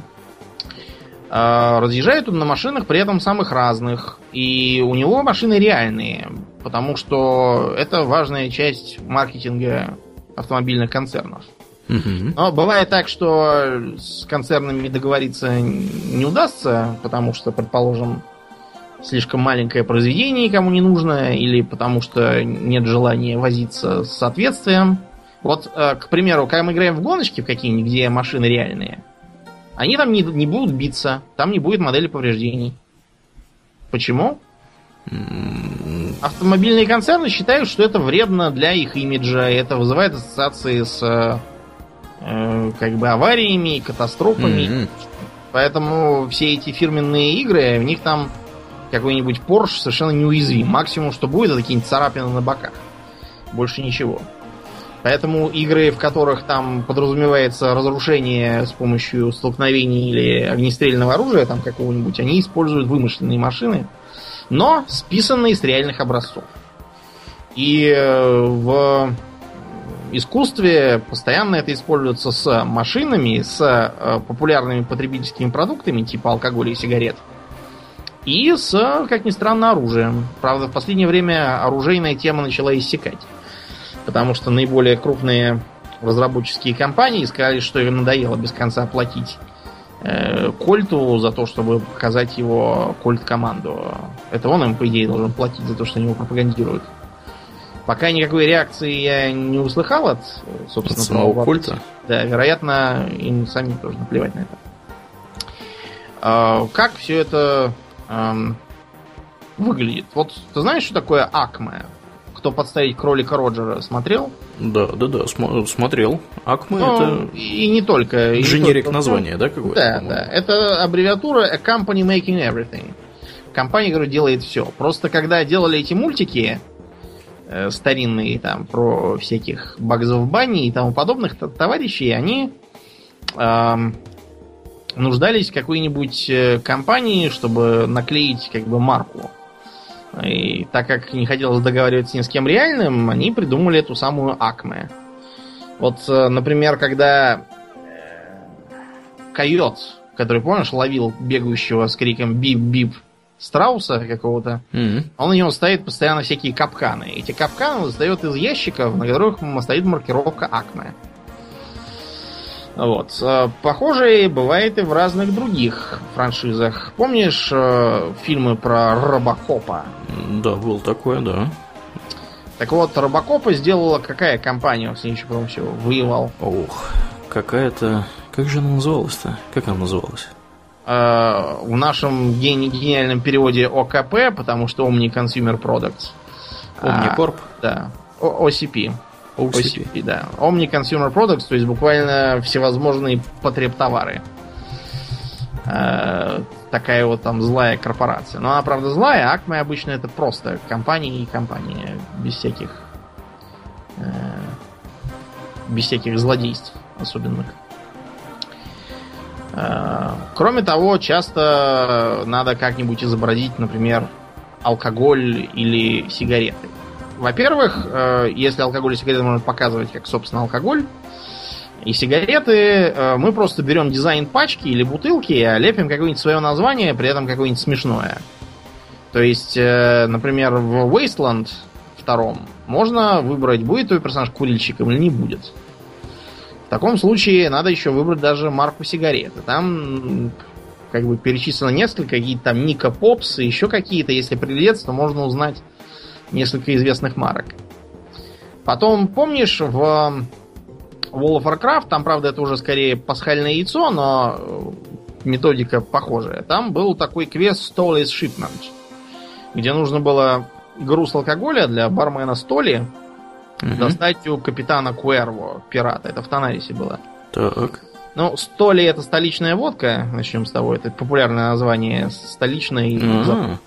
Разъезжает он на машинах при этом самых разных. И у него машины реальные. Потому что это важная часть маркетинга автомобильных концернов. Но бывает так, что с концернами договориться не удастся, потому что, предположим, слишком маленькое произведение кому не нужно, или потому что нет желания возиться с соответствием. Вот, э, к примеру, когда мы играем в гоночки в какие-нибудь, где машины реальные, они там не, не будут биться, там не будет модели повреждений. Почему? Автомобильные концерны считают, что это вредно для их имиджа, и это вызывает ассоциации с э, как бы авариями, катастрофами. Mm-hmm. Поэтому все эти фирменные игры, в них там какой-нибудь Porsche совершенно неуязвим. Максимум, что будет, это какие-нибудь царапины на боках. Больше ничего. Поэтому игры, в которых там подразумевается разрушение с помощью столкновений или огнестрельного оружия, там какого-нибудь, они используют вымышленные машины, но списанные с реальных образцов. И э, в искусстве постоянно это используется с машинами, с э, популярными потребительскими продуктами, типа алкоголя и сигарет, и с, как ни странно, оружием. Правда, в последнее время оружейная тема начала иссякать потому что наиболее крупные разработческие компании сказали, что им надоело без конца платить э, Кольту за то, чтобы показать его Кольт-команду. Это он им, по идее, должен платить за то, что они его пропагандируют. Пока никакой реакции я не услыхал от, собственно, от самого Кольта. Да, вероятно, им сами тоже наплевать на это. А, как все это эм, выглядит? Вот ты знаешь, что такое Акме? кто подставить кролика Роджера, смотрел? Да, да, да, см- смотрел. Акме ну, это. И не только. Дженерик название, да, какое-то? Да, да. Это аббревиатура A Company Making Everything. Компания, которая делает все. Просто когда делали эти мультики э, старинные, там, про всяких багзов бани и тому подобных товарищей, они э, нуждались в какой-нибудь э, компании, чтобы наклеить как бы марку и так как не хотелось договариваться ни с кем реальным, они придумали эту самую Акме. Вот, э, например, когда э, койот, который, помнишь, ловил бегающего с криком «бип-бип» страуса какого-то, mm-hmm. он на него ставит постоянно всякие капканы. Эти капканы он достает из ящиков, на которых стоит маркировка Акме. Вот. Э, похожее бывает и в разных других франшизах. Помнишь э, фильмы про Робокопа? Да, был такое, да. Так вот, Робокопа сделала какая компания, в следующем кроме всего, воевал? Ох, какая-то... Как же она называлась-то? Как она называлась? Э, в нашем гени- гениальном переводе ОКП, потому что Omni Consumer Products. Omnicorp? А, да. О- OCP. OCP. OCP, да. Omni Consumer Products, то есть буквально всевозможные потребтовары. Э, такая вот там злая корпорация. Но она, правда, злая, а Acme обычно это просто компания и компания, без всяких э, без всяких злодейств особенных. Э, кроме того, часто надо как-нибудь изобразить, например, алкоголь или сигареты. Во-первых, э, если алкоголь и сигареты можно показывать как, собственно, алкоголь и сигареты, э, мы просто берем дизайн пачки или бутылки и лепим какое-нибудь свое название, при этом какое-нибудь смешное. То есть, например, в Wasteland втором можно выбрать, будет твой персонаж курильщиком или не будет. В таком случае надо еще выбрать даже марку сигареты. Там как бы перечислено несколько, какие-то там Ника Попс и еще какие-то. Если приглядеться, то можно узнать несколько известных марок. Потом, помнишь, в World of Warcraft, там, правда, это уже скорее пасхальное яйцо, но э, методика похожая. Там был такой квест Stolly's Shipment, где нужно было груз алкоголя для бармена Столи угу. достать у капитана Куэрво, пирата. Это в Танарисе было. Так. Ну, Столи это столичная водка, начнем с того. Это популярное название столичной. Ага.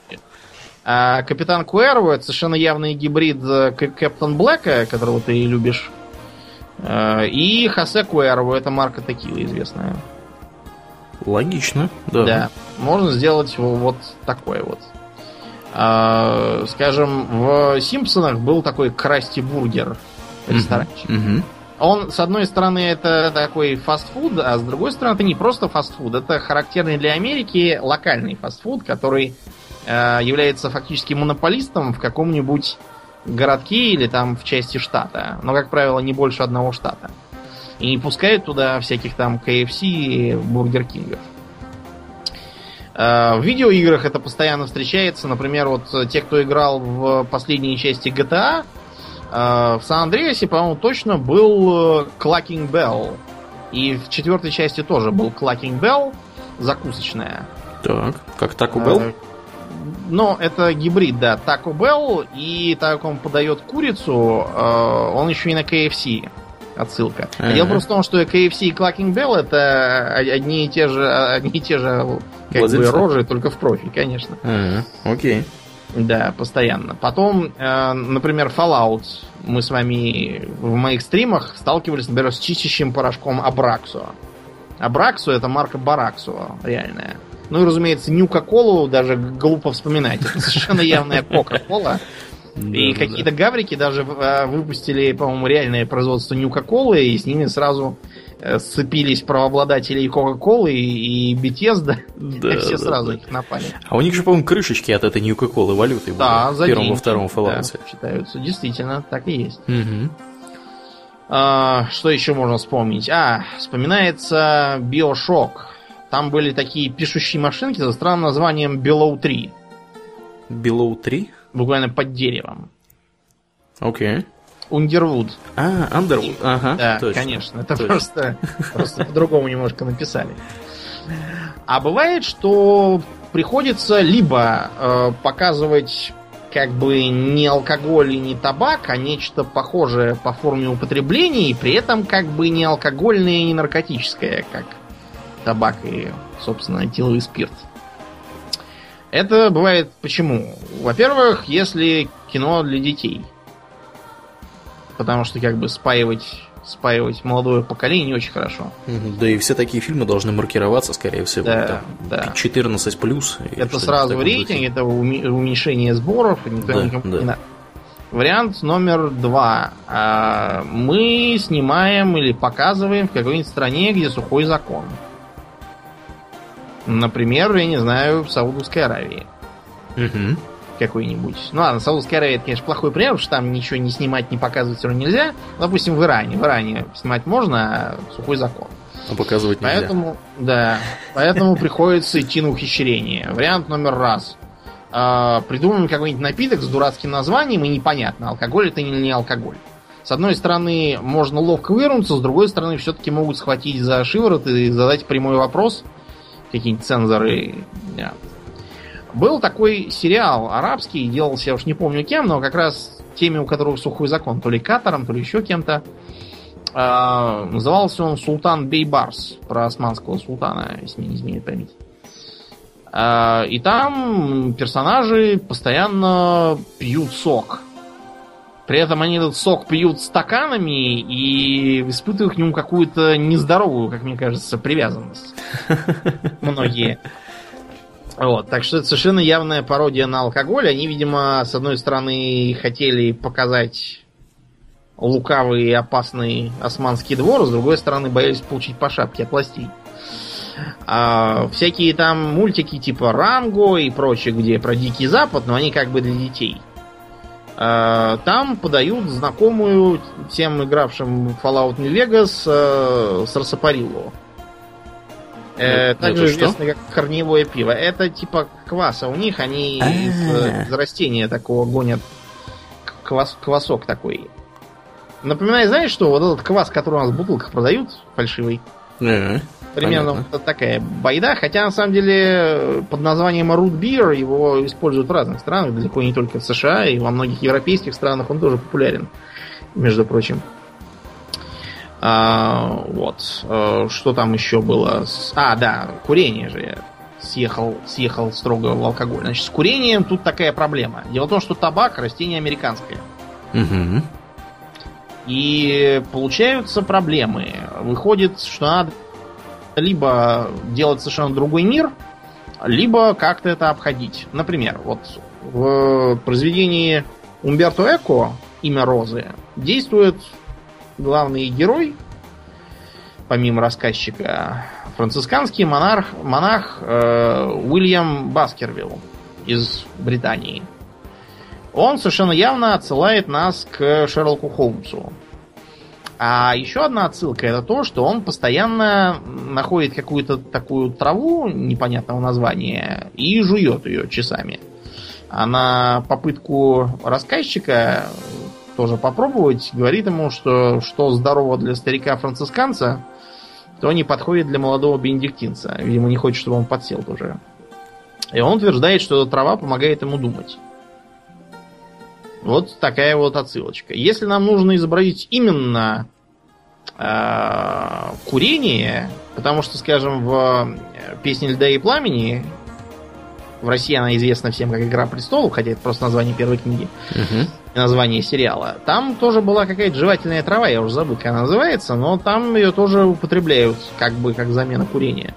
А Капитан Куэрво это совершенно явный гибрид э, Кэптон Блэка, которого ты любишь. Э, и Jose Cuervo, это марка текила известная. Логично, да. Да. Можно сделать вот такое вот. А, скажем, в Симпсонах был такой Krusty Burger ресторанчик. Mm-hmm. Он, с одной стороны, это такой фастфуд, а с другой стороны, это не просто фастфуд, это характерный для Америки локальный фастфуд, который Э, является фактически монополистом в каком-нибудь городке или там в части штата. Но, как правило, не больше одного штата. И не пускают туда всяких там KFC и Burger King ов. Э, в видеоиграх это постоянно встречается. Например, вот те, кто играл в последней части GTA, э, в Сан-Андреасе, по-моему, точно был Cluckin' Bell. И в четвертой части тоже был Cluckin' Bell, закусочная. Так, как Taco Bell? Но это гибрид, да, Taco Bell, и так как он подает курицу, э, он еще и на KFC отсылка. Uh-huh. Дело просто в том, что KFC и Clucking Bell это одни и те же, одни и те же как бы рожи, только в профиль, конечно. Uh-huh. Окей. Да, постоянно. Потом, э, например, Fallout. Мы с вами в моих стримах сталкивались, например, с чистящим порошком Абраксо. Абраксо это марка Бараксо, реальная. Ну и, разумеется, Нюка-Колу даже глупо вспоминать. Это совершенно явная Кока-Кола. И какие-то гаврики даже э, выпустили, по-моему, реальное производство Нюка-Колы, и с ними сразу Э, сцепились правообладатели Кока-Колы и Бетезда, да, и все да, сразу да. их напали. А у них же, по-моему, крышечки от этой Нью-Кока-Колы валюты да, были. В первом, во втором Fallout. Да, считаются. Действительно, так и есть. Угу. А, что еще можно вспомнить? А, вспоминается Биошок. Там были такие пишущие машинки со странным названием Below 3. Below 3? Буквально под деревом. Окей. Okay. Ундервуд. А, Андервуд, ага. Да, точно, конечно. Это точно. просто, просто по-другому немножко написали. А бывает, что приходится либо э, показывать как бы не алкоголь и не табак, а нечто похожее по форме употребления, и при этом как бы не алкогольное и не наркотическое, как табак и, собственно, этиловый спирт. Это бывает почему? Во-первых, если кино для детей – потому что как бы спаивать спаивать молодое поколение не очень хорошо. Да и все такие фильмы должны маркироваться, скорее всего. Да, там, да. 14 плюс. Это сразу рейтинг, это уменьшение сборов, и никто да, никому да. не надо. Вариант номер два. А, мы снимаем или показываем в какой-нибудь стране, где сухой закон. Например, я не знаю, в Саудовской Аравии. Угу какой-нибудь. Ну ладно, Саудовская Аравия, это, конечно, плохой пример, потому что там ничего не снимать, не показывать все равно нельзя. Допустим, в Иране. В Иране снимать можно, а сухой закон. А показывать нельзя. Поэтому, да, поэтому приходится идти на ухищрение. Вариант номер раз. А, придумаем какой-нибудь напиток с дурацким названием и непонятно, алкоголь это или не алкоголь. С одной стороны, можно ловко вырунуться, с другой стороны, все-таки могут схватить за шиворот и задать прямой вопрос. Какие-нибудь цензоры. Был такой сериал арабский, делался, я уж не помню кем, но как раз теми, у которых сухой закон, то ли Катаром, то ли еще кем-то. Э, назывался он Султан Бейбарс, про османского султана, если не изменит память. Э, и там персонажи постоянно пьют сок. При этом они этот сок пьют стаканами и испытывают к нему какую-то нездоровую, как мне кажется, привязанность. Многие. Вот, так что это совершенно явная пародия на алкоголь. Они, видимо, с одной стороны хотели показать лукавый и опасный османский двор, с другой стороны боялись получить по шапке от властей. А, всякие там мультики типа Ранго и прочее, где про Дикий Запад, но они как бы для детей. А, там подают знакомую тем игравшим Fallout New Vegas э, Сарсапариллу. Э, ну, также известно как корневое пиво. Это типа кваса у них, они из, из растения такого гонят квас, квасок такой. Напоминаю, знаешь что? Вот этот квас, который у нас в бутылках продают, фальшивый. Примерно понятно. вот такая байда. Хотя на самом деле под названием root beer его используют в разных странах, далеко не только в США, и во многих европейских странах он тоже популярен, между прочим. А, вот. А, что там еще было? А, да, курение же я съехал, съехал строго в алкоголь. Значит, с курением тут такая проблема. Дело в том, что табак растение американское. Угу. И получаются проблемы. Выходит, что надо либо делать совершенно другой мир, либо как-то это обходить. Например, вот в произведении Умберто Эко «Имя Розы» действует главный герой, помимо рассказчика, францисканский монарх, монах э, Уильям Баскервилл из Британии. Он совершенно явно отсылает нас к Шерлоку Холмсу. А еще одна отсылка это то, что он постоянно находит какую-то такую траву непонятного названия и жует ее часами. А на попытку рассказчика тоже попробовать, говорит ему, что что здорово для старика-францисканца, то не подходит для молодого бенедиктинца. Видимо, не хочет, чтобы он подсел тоже. И он утверждает, что эта трава помогает ему думать. Вот такая вот отсылочка. Если нам нужно изобразить именно э, курение, потому что, скажем, в э, песне льда и пламени В России она известна всем как «Игра престолов», хотя это просто название первой книги. Угу. название сериала. Там тоже была какая-то жевательная трава, я уже забыл, как она называется, но там ее тоже употребляют как бы как замена курения.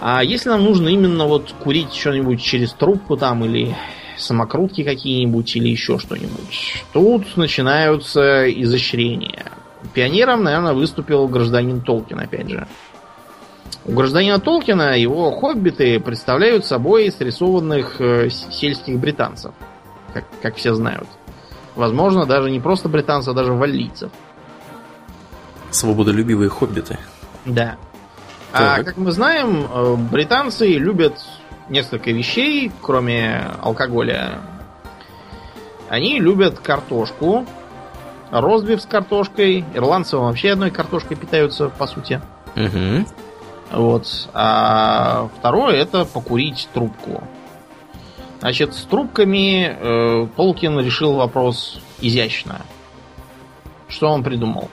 А если нам нужно именно вот курить что-нибудь через трубку там или самокрутки какие-нибудь или еще что-нибудь, тут начинаются изощрения. Пионером, наверное, выступил гражданин Толкин, опять же. У гражданина Толкина его хоббиты представляют собой срисованных э, сельских британцев, как, как все знают. Возможно, даже не просто британцев, а даже валлийцев. Свободолюбивые хоббиты. Да. А, так. А как мы знаем, э, британцы любят несколько вещей, кроме алкоголя. Они любят картошку, розбив с картошкой. Ирландцы вообще одной картошкой питаются, по сути. Угу. Вот. А второе это покурить трубку. Значит, с трубками э, Толкин решил вопрос изящно. Что он придумал?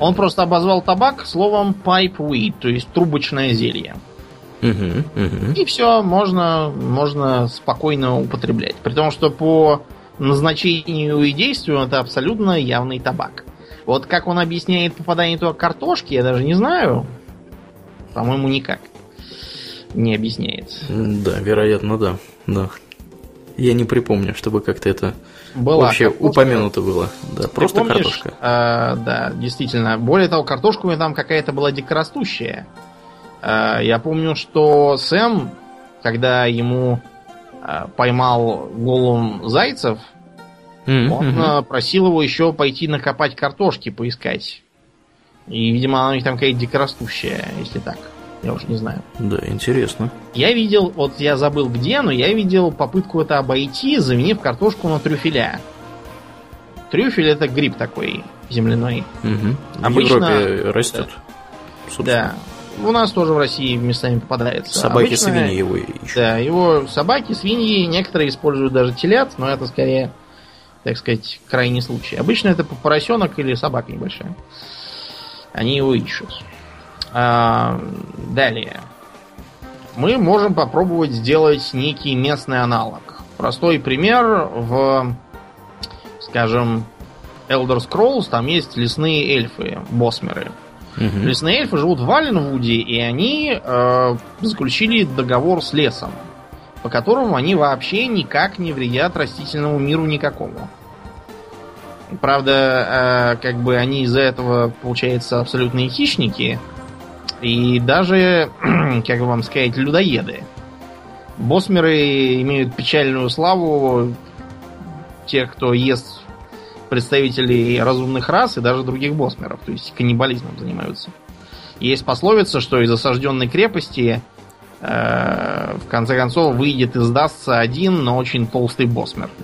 Он просто обозвал табак словом pipe weed, то есть трубочное зелье. Угу, угу. И все, можно, можно спокойно употреблять. При том, что по назначению и действию это абсолютно явный табак. Вот как он объясняет попадание туда картошки, я даже не знаю. По-моему, никак не объясняет. Да, вероятно, да. да. Я не припомню, чтобы как-то это была вообще картошка. упомянуто было. Да, Ты просто помнишь, картошка. Э, да, действительно. Более того, картошка у меня там какая-то была дикорастущая. Э, я помню, что Сэм, когда ему э, поймал голым зайцев, mm-hmm. он э, просил его еще пойти накопать картошки, поискать. И, видимо, она у них там какая-то дикорастущая, если так. Я уж не знаю. Да, интересно. Я видел, вот я забыл где, но я видел попытку это обойти, заменив картошку на трюфеля. Трюфель это гриб такой земляной. Угу. В Обычно... Европе растет. Да. да. У нас тоже в России местами попадается. Собаки, Обычно, свиньи его ищут. Да, его собаки, свиньи, некоторые используют даже телят, но это скорее, так сказать, крайний случай. Обычно это поросенок или собака небольшая. Они его ищут. А, далее. Мы можем попробовать сделать некий местный аналог. Простой пример в, скажем, Elder Scrolls там есть лесные эльфы, босмеры. Угу. Лесные эльфы живут в Валенвуде, и они э, заключили договор с лесом, по которому они вообще никак не вредят растительному миру никакому. Правда, э, как бы они из-за этого, получается, абсолютные хищники. И даже, как вам сказать, людоеды. Босмеры имеют печальную славу тех, кто ест представителей разумных рас и даже других босмеров. То есть каннибализмом занимаются. Есть пословица, что из осажденной крепости э, в конце концов выйдет и сдастся один, но очень толстый босмер.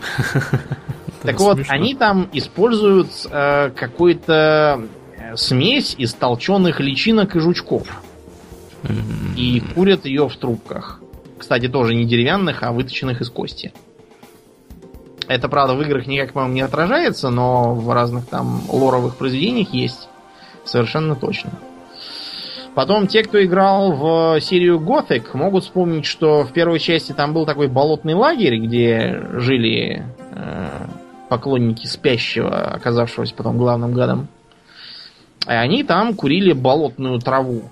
Так вот, они там используют э, какую-то э, смесь из толченых личинок и жучков. И курят ее в трубках. Кстати, тоже не деревянных, а выточенных из кости. Это, правда, в играх никак, по-моему, не отражается, но в разных там лоровых произведениях есть. Совершенно точно. Потом те, кто играл в серию Gothic, могут вспомнить, что в первой части там был такой болотный лагерь, где жили э, поклонники спящего, оказавшегося потом главным гадом. И они там курили болотную траву.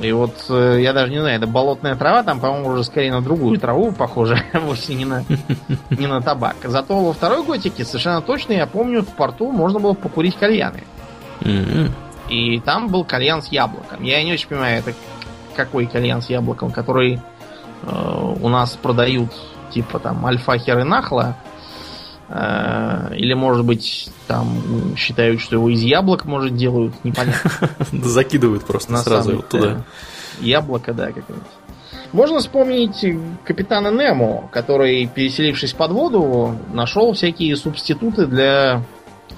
И вот э, я даже не знаю, это болотная трава, там, по-моему, уже скорее на другую траву похоже, вовсе не на, не на табак. Зато во второй готике совершенно точно, я помню, в порту можно было покурить кальяны. И там был кальян с яблоком. Я не очень понимаю, это какой кальян с яблоком, который э, у нас продают, типа там альфахер и нахла, или, может быть, там считают, что его из яблок, может, делают, непонятно. Закидывают просто сразу туда. Яблоко, да, какое-нибудь. Можно вспомнить капитана Немо, который, переселившись под воду, нашел всякие субституты для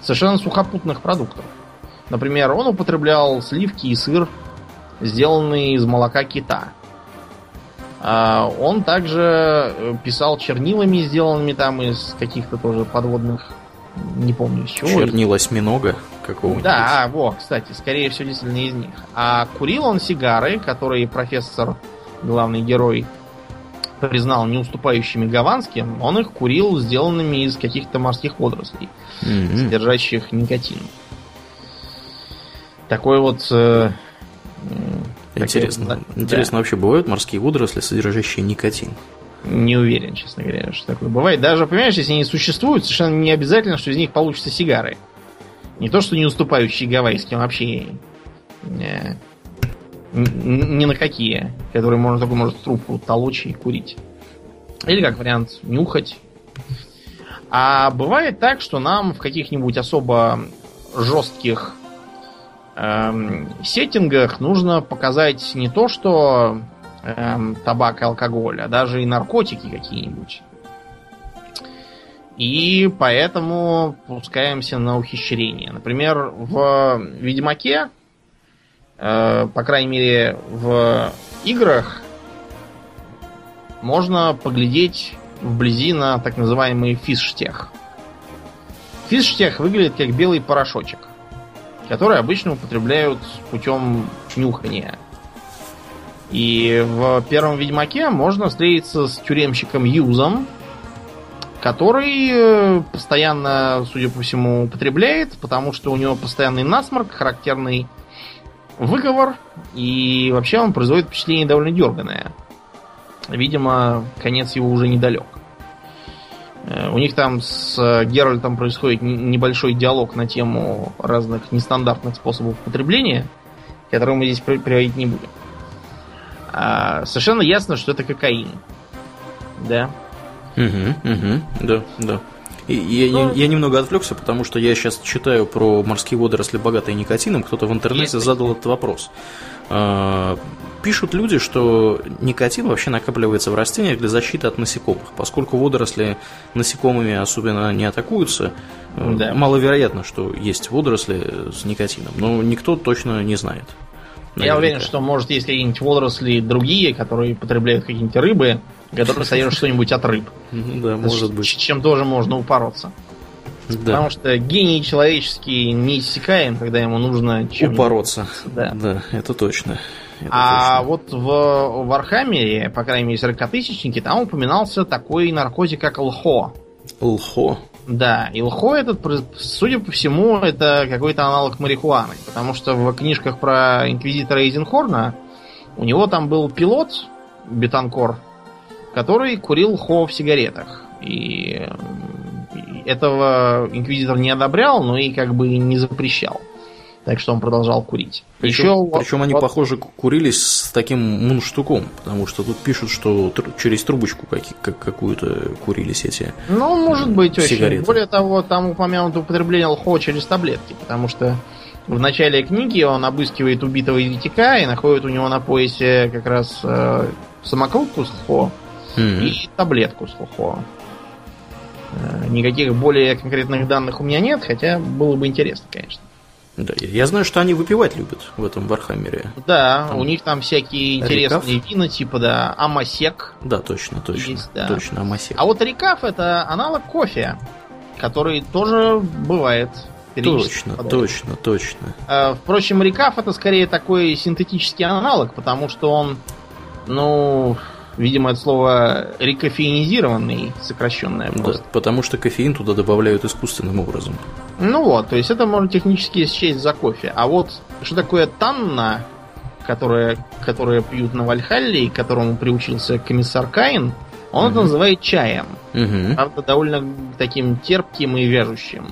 совершенно сухопутных продуктов. Например, он употреблял сливки и сыр, сделанные из молока кита. А, он также э, писал чернилами, сделанными там из каких-то тоже подводных, не помню из чего. Чернил осьминога какого-нибудь. Да, во, кстати, скорее всего, действительно из них. А курил он сигары, которые профессор главный герой, признал не уступающими гаванским, он их курил сделанными из каких-то морских водорослей, mm-hmm. содержащих никотин. Такой вот... Э, интересно. Интересно, да. вообще бывают морские водоросли, содержащие никотин? Не уверен, честно говоря, что такое бывает. Даже, понимаешь, если они существуют, совершенно не обязательно, что из них получатся сигары. Не то, что не уступающие гавайским, вообще не, ни на какие, которые можно только может трубку толочь и курить. Или как вариант нюхать. А бывает так, что нам в каких-нибудь особо жестких эм, сеттингах нужно показать не то, что эм, табак и алкоголь, а даже и наркотики какие-нибудь. И поэтому пускаемся на ухищрение. Например, в Ведьмаке, э, по крайней мере, в играх можно поглядеть вблизи на так называемый физштех. Физштех выглядит как белый порошочек, который обычно употребляют путем нюхания. И в первом Ведьмаке можно встретиться с тюремщиком Юзом, который э, постоянно, судя по всему, употребляет, потому что у него постоянный насморк, характерный выговор, и вообще он производит впечатление довольно дерганое. Видимо, конец его уже недалек. Э, у них там с Геральтом происходит небольшой диалог на тему разных нестандартных способов употребления, которые мы здесь приводить не будем. А совершенно ясно, что это кокаин. Да. Угу, угу, да, да. И, я, я, я немного отвлекся, потому что я сейчас читаю про морские водоросли, богатые никотином. Кто-то в интернете задал этот вопрос. А, пишут люди, что никотин вообще накапливается в растениях для защиты от насекомых. Поскольку водоросли насекомыми особенно не атакуются, да. маловероятно, что есть водоросли с никотином. Но никто точно не знает. Наверняка. Я уверен, что может есть какие-нибудь водоросли другие, которые потребляют какие-нибудь рыбы, которые содержат что-нибудь от рыб. Да, может быть. Чем тоже можно упороться. Да. Потому что гений человеческий не иссякаем, когда ему нужно чем упороться. Да. да, это точно. Это а точно. вот в Warhammer е, по крайней мере, 40-тысячники, там упоминался такой наркотик, как лхо. Лхо? Да, и лхо этот, судя по всему, это какой-то аналог марихуаны, потому что в книжках про инквизитора Эйзенхорна у него там был пилот, Бетанкор, который курил лхо в сигаретах. И этого инквизитор не одобрял, но и как бы не запрещал. Так что он продолжал курить. Причем, Еще, причем они, вот... похоже, курились с таким мунштуком, потому что тут пишут, что через трубочку как, как, какую-то курились эти Ну, может быть, сигареты. очень. Более того, там упомянуто употребление лхо через таблетки, потому что в начале книги он обыскивает убитого еретика и находит у него на поясе как раз э, самокрутку с лхо mm-hmm. и таблетку с лхо. Э, никаких более конкретных данных у меня нет, хотя было бы интересно, конечно. Да, я знаю, что они выпивать любят в этом Warhammer е. Да, там у них там всякие интересные рекаф. вина, типа, да, амасек. Да, точно, точно. Есть, да. Точно, амасек. А вот рекаф это аналог кофе, который тоже бывает. Точно, точно, точно. А, впрочем, рекаф это скорее такой синтетический аналог, потому что он, ну, Видимо, это слово рекофеинизированный, сокращенное просто. Да, потому что кофеин туда добавляют искусственным образом. Ну вот, то есть это можно технически счесть за кофе. А вот что такое танна, которая, которая пьют на Вальхалле, и которому приучился комиссар Каин, он угу. это называет чаем. Угу. Правда, довольно таким терпким и вяжущим.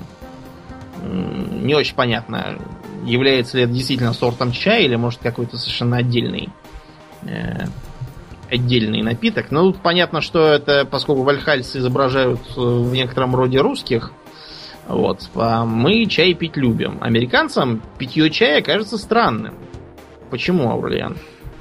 Не очень понятно, является ли это действительно сортом чая или может какой-то совершенно отдельный э, отдельный напиток. Но тут понятно, что это, поскольку вальхальцы изображают э, в некотором роде русских, вот, а мы чай пить любим. Американцам питье чая кажется странным. Почему, Аурлиан?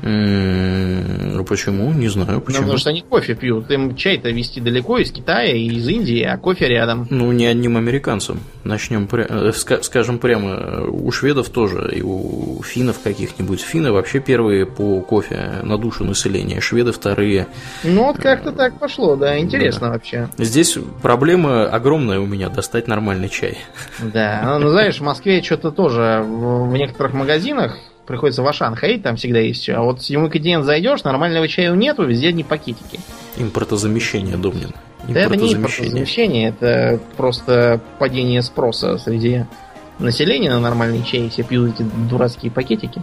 Ну почему? Не знаю почему. Ну, потому что они кофе пьют. Им чай-то везти далеко из Китая и из Индии, а кофе рядом. Ну, не одним американцам. Начнем, пря... Э, скажем прямо, у шведов тоже, и у финнов каких-нибудь. Финны вообще первые по кофе на душу населения, шведы вторые. Ну, вот как-то так пошло, да, интересно да. вообще. Здесь проблема огромная у меня, достать нормальный чай. Да, ну знаешь, в Москве что-то тоже в некоторых магазинах приходится в Ашан ходить, там всегда есть все. А вот в континент зайдешь, нормального чая нету, везде одни пакетики. Импортозамещение, Домнин. Да это не импортозамещение, это просто падение спроса среди населения на нормальный чай. Все пьют эти дурацкие пакетики.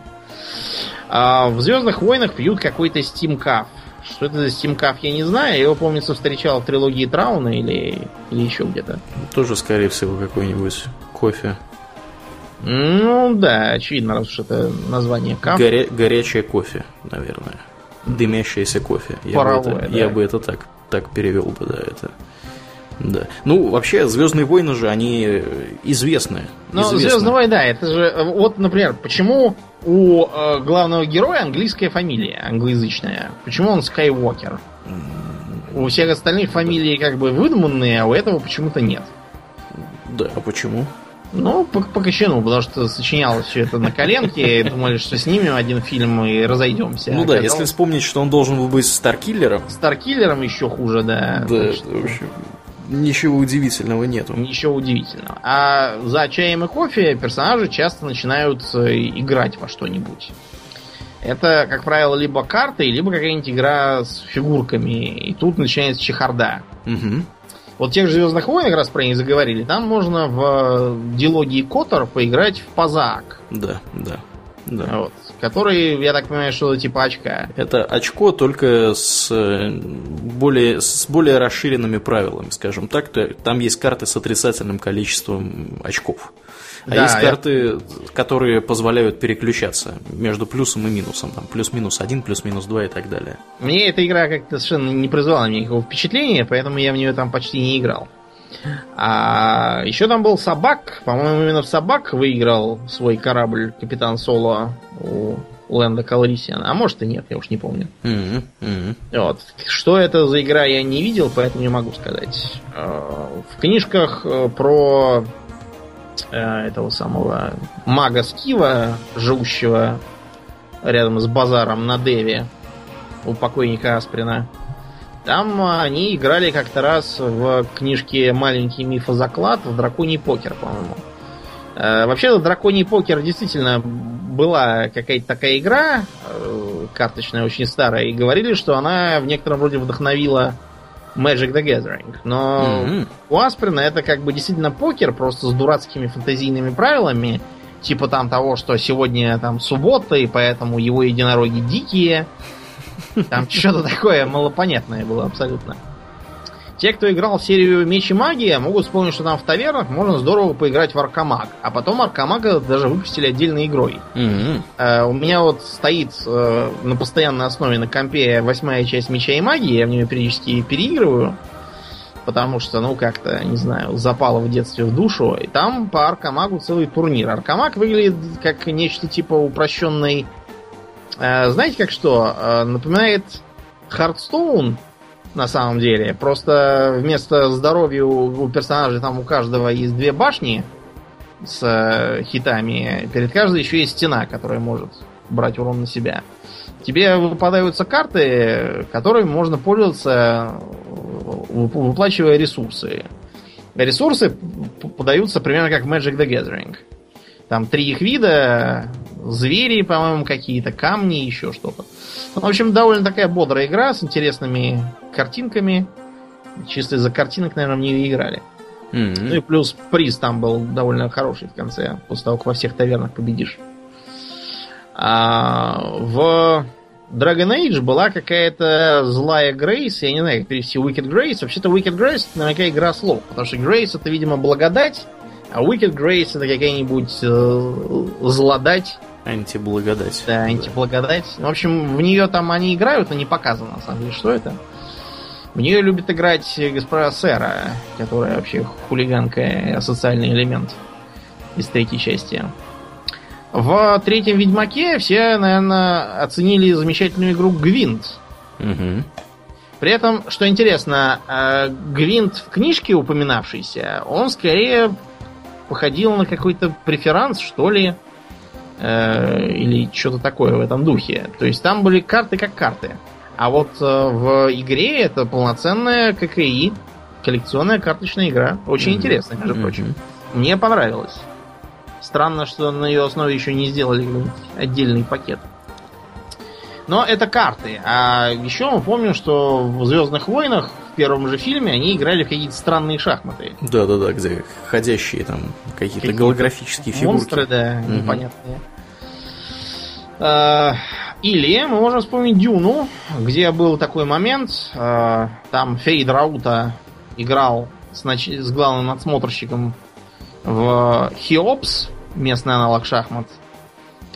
А в Звездных войнах пьют какой-то стимкаф. Что это за стимкаф, я не знаю. Я его, помнится, встречал в трилогии Трауна или, или еще где-то. Тоже, скорее всего, какой-нибудь кофе. Ну да, очевидно, раз уж это название каф. Горя- горячее кофе, наверное. Дымящееся кофе. Я, Паровое, бы, это, да. я бы это так, так перевел бы, да, это. Да. Ну, вообще, Звездные войны же, они известны. Ну, Звездные войны, да, это же. Вот, например, почему у э, главного героя английская фамилия, англоязычная? Почему он Скайуокер? У всех остальных фамилии как бы выдуманные, а у этого почему-то нет. Да, а почему? Ну, по, по кочану, потому что сочинялось все это на коленке, и думали, что снимем один фильм и разойдемся. Ну да, если вспомнить, что он должен был быть Старкиллером. Старкиллером еще хуже, да. Да, что, в общем, ничего удивительного нету. Ничего удивительного. А за чаем и кофе персонажи часто начинают э, играть во что-нибудь. Это, как правило, либо карты, либо какая-нибудь игра с фигурками. И тут начинается чехарда. Угу. Вот тех же Звездных войн, как раз про них заговорили, там можно в дилогии Котор поиграть в Пазак. Да, да. Да. Вот. Который, я так понимаю, что типа очка. Это очко только с более, с более расширенными правилами, скажем так. Там есть карты с отрицательным количеством очков. А да, есть карты, я... которые позволяют переключаться между плюсом и минусом. Там плюс-минус один, плюс-минус два и так далее. Мне эта игра как-то совершенно не произвела никакого впечатления, поэтому я в нее там почти не играл. А еще там был собак. По-моему, именно в собак выиграл свой корабль капитан Соло у Лэнда Калрисиана. А может и нет, я уж не помню. Mm-hmm. Mm-hmm. Вот. Что это за игра, я не видел, поэтому не могу сказать. А, в книжках э, про Э, этого самого мага Скива, живущего рядом с базаром на Деве у покойника Асприна. Там они играли как-то раз в книжке «Маленький мифозаклад» в «Драконий покер», по-моему. Э, вообще, «Драконий покер» действительно была какая-то такая игра, э, карточная, очень старая, и говорили, что она в некотором роде вдохновила Magic the Gathering. Но mm-hmm. у Асприна это как бы действительно покер, просто с дурацкими фантазийными правилами. Типа там того, что сегодня там суббота, и поэтому его единороги дикие. Там что-то такое малопонятное было абсолютно. Те, кто играл в серию Меч и Магия, могут вспомнить, что там в тавернах можно здорово поиграть в Аркамаг. А потом Аркамага даже выпустили отдельной игрой. Mm-hmm. Uh, у меня вот стоит uh, на постоянной основе на компе восьмая часть Меча и Магии, я в нее периодически переигрываю. Потому что, ну, как-то, не знаю, запало в детстве в душу. И там по Аркамагу целый турнир. Аркамаг выглядит как нечто типа упрощенной... Uh, знаете, как что? Напоминает Хардстоун, на самом деле. Просто вместо здоровья у, у персонажей там у каждого есть две башни с э, хитами. Перед каждой еще есть стена, которая может брать урон на себя. Тебе выпадаются карты, которыми можно пользоваться, выплачивая ресурсы. Ресурсы подаются примерно как Magic the Gathering. Там три их вида, звери, по-моему, какие-то, камни, еще что-то. Ну, в общем, довольно такая бодрая игра с интересными картинками. Чисто из-за картинок, наверное, в нее играли. Mm-hmm. Ну и плюс приз там был довольно хороший в конце, после того, как во всех тавернах победишь. А, в Dragon Age была какая-то злая Грейс, я не знаю, как перевести Wicked Grace. Вообще-то Wicked Grace это наверняка игра слов, потому что Grace это, видимо, благодать, а Wicked Grace это какая-нибудь э, злодать. Антиблагодать. Да, антиблагодать. В общем, в нее там они играют, но не показано, на самом деле, что это. В нее любит играть госпожа Сера, которая вообще хулиганка и асоциальный элемент из третьей части. В третьем Ведьмаке все, наверное, оценили замечательную игру Гвинт. Угу. При этом, что интересно, э, Гвинт в книжке упоминавшийся, он скорее походил на какой-то преферанс, что ли, э, или что-то такое в этом духе. То есть там были карты как карты. А вот э, в игре это полноценная ККИ, коллекционная карточная игра. Очень mm-hmm. интересная, между прочим. Mm-hmm. Мне понравилось. Странно, что на ее основе еще не сделали отдельный пакет. Но это карты. А еще мы помним, что в Звездных войнах в первом же фильме они играли в какие-то странные шахматы. Да, да, да, где ходящие там какие-то какие голографические фигурки. Монстры, да, угу. непонятные. А, или мы можем вспомнить Дюну, где был такой момент, а, там Фейд Раута играл с, нач... с главным надсмотрщиком в Хиопс, местный аналог шахмат,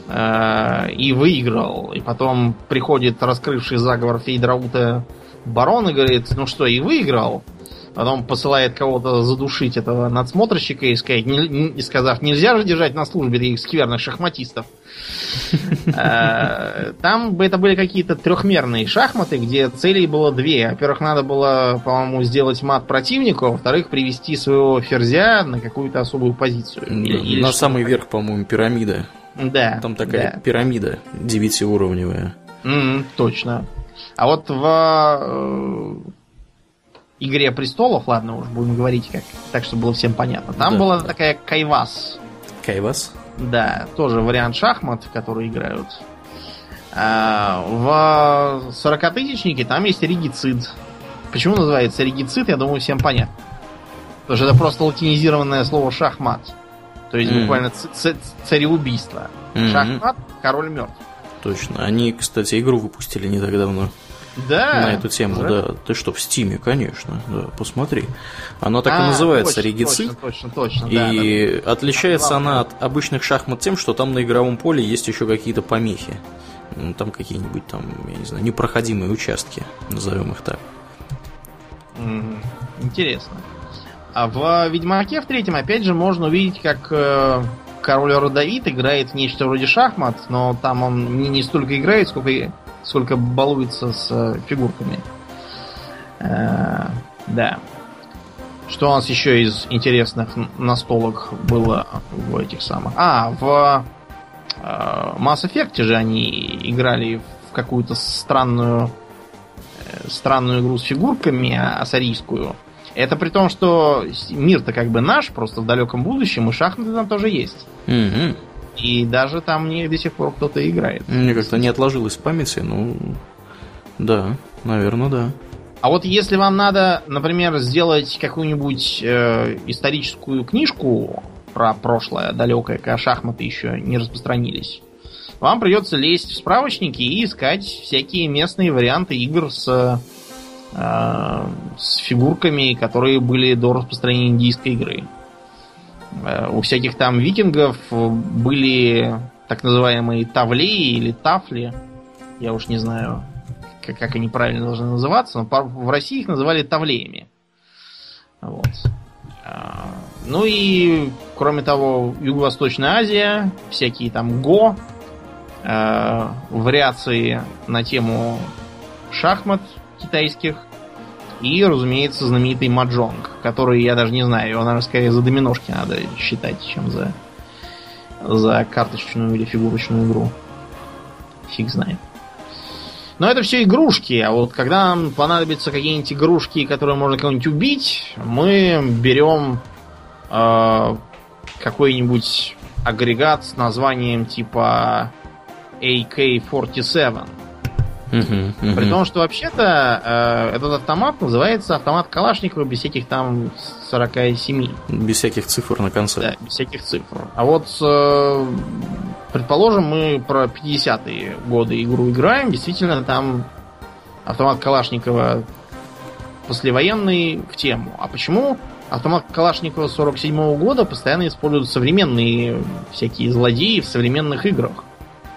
э, и выиграл. И потом приходит раскрывший заговор Фейдраута барон и говорит, ну что, и выиграл? Потом посылает кого-то задушить этого надсмотрщика и сказать, не, не, сказав, нельзя же держать на службе таких скверных шахматистов. Э, там бы это были какие-то трехмерные шахматы, где целей было две. Во-первых, надо было, по-моему, сделать мат противнику, а во-вторых, привести своего ферзя на какую-то особую позицию. Или, на самый верх, по-моему, пирамида. Да. Там такая да. пирамида девятиуровневая. Mm, точно. А вот в э, Игре престолов, ладно, уж будем говорить как, так, чтобы было всем понятно. Там да, была да. такая Кайвас. Кайвас? Да, тоже вариант шахмат, в которые играют. А, в 40-тысячнике там есть регицид. Почему называется регицид, я думаю, всем понятно. Потому что это просто латинизированное слово шахмат. То есть mm. буквально цареубийство. Mm-hmm. Шахмат, король мертв. Точно. Они, кстати, игру выпустили не так давно. Да. На эту тему, уже? да. Ты что, в Стиме, конечно, да, посмотри. Она так а, и называется точно, Регицид. Точно, точно, точно. И да, отличается да, она от обычных шахмат тем, что там на игровом поле есть еще какие-то помехи. Ну, там какие-нибудь там, я не знаю, непроходимые участки, назовем их так. Интересно. А в Ведьмаке в третьем, опять же, можно увидеть, как э, король Родовит играет в нечто вроде шахмат, но там он не, не столько играет, сколько сколько балуется с э, фигурками. Э, да. Что у нас еще из интересных настолок было в этих самых? А, в э, Mass Effect же они играли в какую-то странную странную игру с фигурками ассарийскую. Это при том, что мир-то как бы наш, просто в далеком будущем, и шахматы там тоже есть. Mm-hmm. И даже там мне до сих пор кто-то играет. Мне как-то не отложилось в памяти, ну да, наверное, да. А вот если вам надо, например, сделать какую-нибудь э, историческую книжку про прошлое далекое, когда шахматы еще не распространились, вам придется лезть в справочники и искать всякие местные варианты игр с, э, с фигурками, которые были до распространения индийской игры. Э, у всяких там викингов были так называемые тавлеи или тафли. Я уж не знаю, как, как они правильно должны называться, но в России их называли тавлеями. Вот. А, ну и, кроме того, Юго-Восточная Азия, всякие там го, э, вариации на тему шахмат китайских, и, разумеется, знаменитый маджонг, который я даже не знаю, его, наверное, скорее за доминошки надо считать, чем за, за карточную или фигурочную игру. Фиг знает. Но это все игрушки, а вот когда нам понадобятся какие-нибудь игрушки, которые можно кого-нибудь убить, мы берем э, какой-нибудь агрегат с названием типа AK-47 при том, что вообще-то э, этот автомат называется автомат Калашникова без всяких там 47. Без всяких цифр на конце. Да, без всяких цифр. А вот, э, предположим, мы про 50-е годы игру играем, действительно там автомат Калашникова послевоенный в тему. А почему автомат Калашникова 47 -го года постоянно используют современные всякие злодеи в современных играх?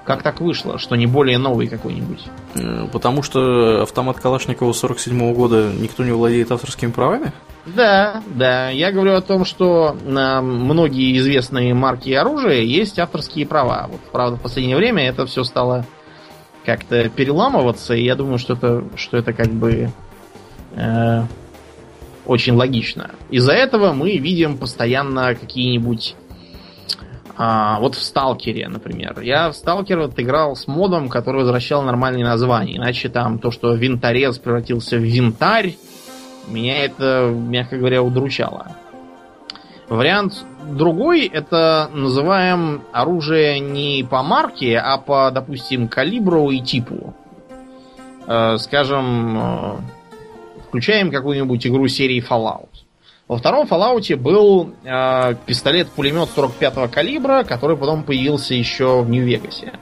Как так вышло, что не более новый какой-нибудь? Э, потому что автомат Калашникова 47 года никто не владеет авторскими правами? Да, да. Я говорю о том, что на многие известные марки оружия есть авторские права. Вот, правда, в последнее время это все стало как-то переламываться, и я думаю, что это, что это как бы э, очень логично. Из-за этого мы видим постоянно какие-нибудь а, вот в Сталкере, например. Я в Сталкер вот играл с модом, который возвращал нормальные названия. Иначе там то, что винторез превратился в винтарь, меня это, мягко говоря, удручало. Вариант другой это называем оружие не по марке, а по, допустим, калибру и типу. Э, скажем, э, включаем какую-нибудь игру серии Fallout. Во втором Fallout был э, пистолет-пулемет 45-го калибра, который потом появился еще в Нью-Вегасе.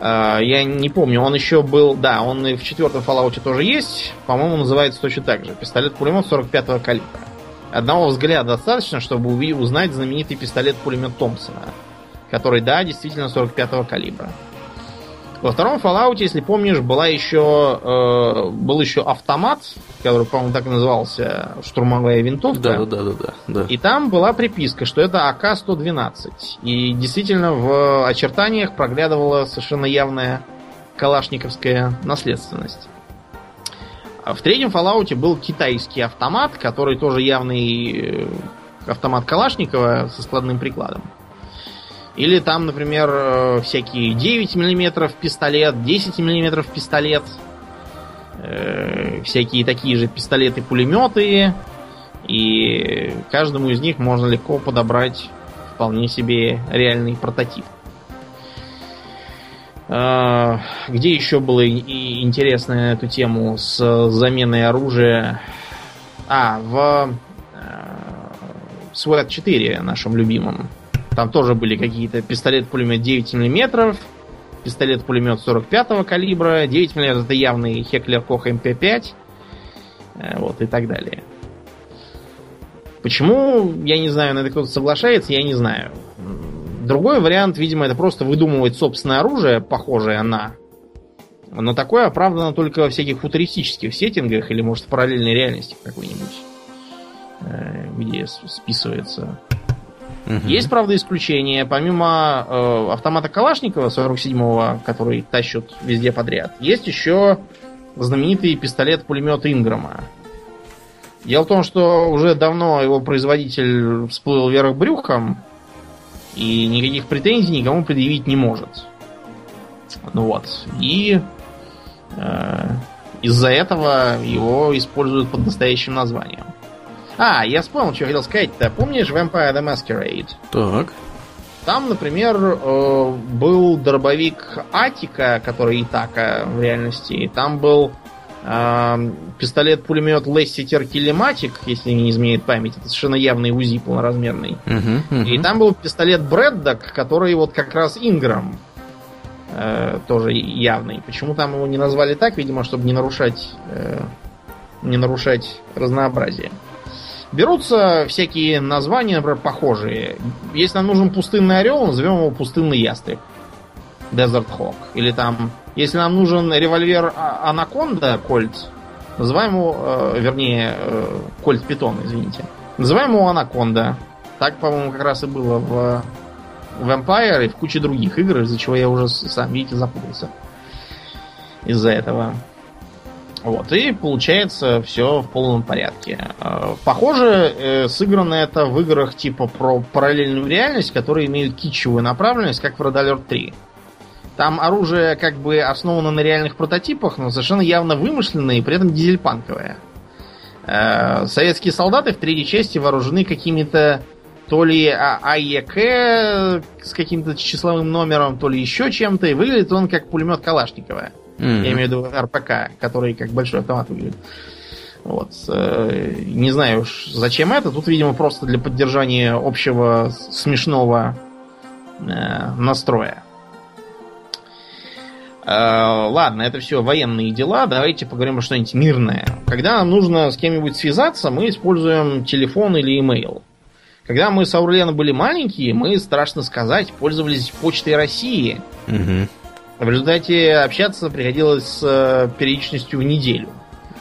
Э, я не помню, он еще был... Да, он и в четвертом Fallout тоже есть. По-моему, называется точно так же. Пистолет-пулемет 45-го калибра. Одного взгляда достаточно, чтобы узнать знаменитый пистолет-пулемет Томпсона. Который, да, действительно 45-го калибра. Во втором Fallout, если помнишь, была еще, э, был еще автомат, который, по-моему, так и назывался, штурмовая винтовка. Да, да, да, да, да. И там была приписка, что это АК-112. И действительно в очертаниях проглядывала совершенно явная калашниковская наследственность. А в третьем Fallout был китайский автомат, который тоже явный э, автомат Калашникова со складным прикладом. Или там, например, э, всякие 9 мм пистолет, 10 мм пистолет, э, всякие такие же пистолеты-пулеметы. И каждому из них можно легко подобрать вполне себе реальный прототип. Э, где еще было интересно эту тему с заменой оружия? А, в SWAT 4 нашем любимом. Там тоже были какие-то пистолет-пулемет 9 мм, пистолет-пулемет 45-го калибра, 9 мм это явный Хеклер Кох МП-5, вот, и так далее. Почему, я не знаю, на это кто-то соглашается, я не знаю. Другой вариант, видимо, это просто выдумывать собственное оружие, похожее на. Но такое оправдано только во всяких футуристических сеттингах или, может, в параллельной реальности какой-нибудь, э, где списывается Угу. Есть, правда, исключения. Помимо э, автомата Калашникова 47-го, который тащут везде подряд, есть еще знаменитый пистолет-пулемет Инграма. Дело в том, что уже давно его производитель всплыл вверх брюхом и никаких претензий никому предъявить не может. Ну вот. И э, из-за этого его используют под настоящим названием. А, я вспомнил, что хотел сказать-то. Помнишь Vampire the Masquerade? Так. Там, например, э, был дробовик Атика, который Итака в реальности. Там был э, пистолет-пулемет Лесситер Килематик, если не изменяет память. Это совершенно явный УЗИ полноразмерный. Uh-huh, uh-huh. И там был пистолет Брэддок, который вот как раз Инграм. Э, тоже явный. Почему там его не назвали так? Видимо, чтобы не нарушать, э, не нарушать разнообразие. Берутся всякие названия, например, похожие. Если нам нужен пустынный орел, назовем его пустынный ястреб. Desert Hawk. Или там, если нам нужен револьвер а- Анаконда, Кольт, называем его, э, вернее, э, Кольт Питон, извините. Называем его Анаконда. Так, по-моему, как раз и было в, в Empire и в куче других игр, из-за чего я уже сам, видите, запутался. Из-за этого. Вот, и получается все в полном порядке. Э, похоже, э, сыграно это в играх типа про параллельную реальность, которые имеют китчевую направленность, как в Red Alert 3. Там оружие как бы основано на реальных прототипах, но совершенно явно вымышленное и при этом дизельпанковое. Э, советские солдаты в третьей части вооружены какими-то то ли а, АЕК с каким-то числовым номером, то ли еще чем-то, и выглядит он как пулемет Калашникова. Mm-hmm. Я имею в виду РПК, который как большой автомат выглядит. Вот. Э, не знаю уж зачем это. Тут, видимо, просто для поддержания общего смешного э, настроя. Э, ладно, это все военные дела. Давайте поговорим о что-нибудь мирное. Когда нам нужно с кем-нибудь связаться, мы используем телефон или имейл. Когда мы с Аурленом были маленькие, мы, страшно сказать, пользовались почтой России. Угу. В результате общаться приходилось с э, периодичностью в неделю.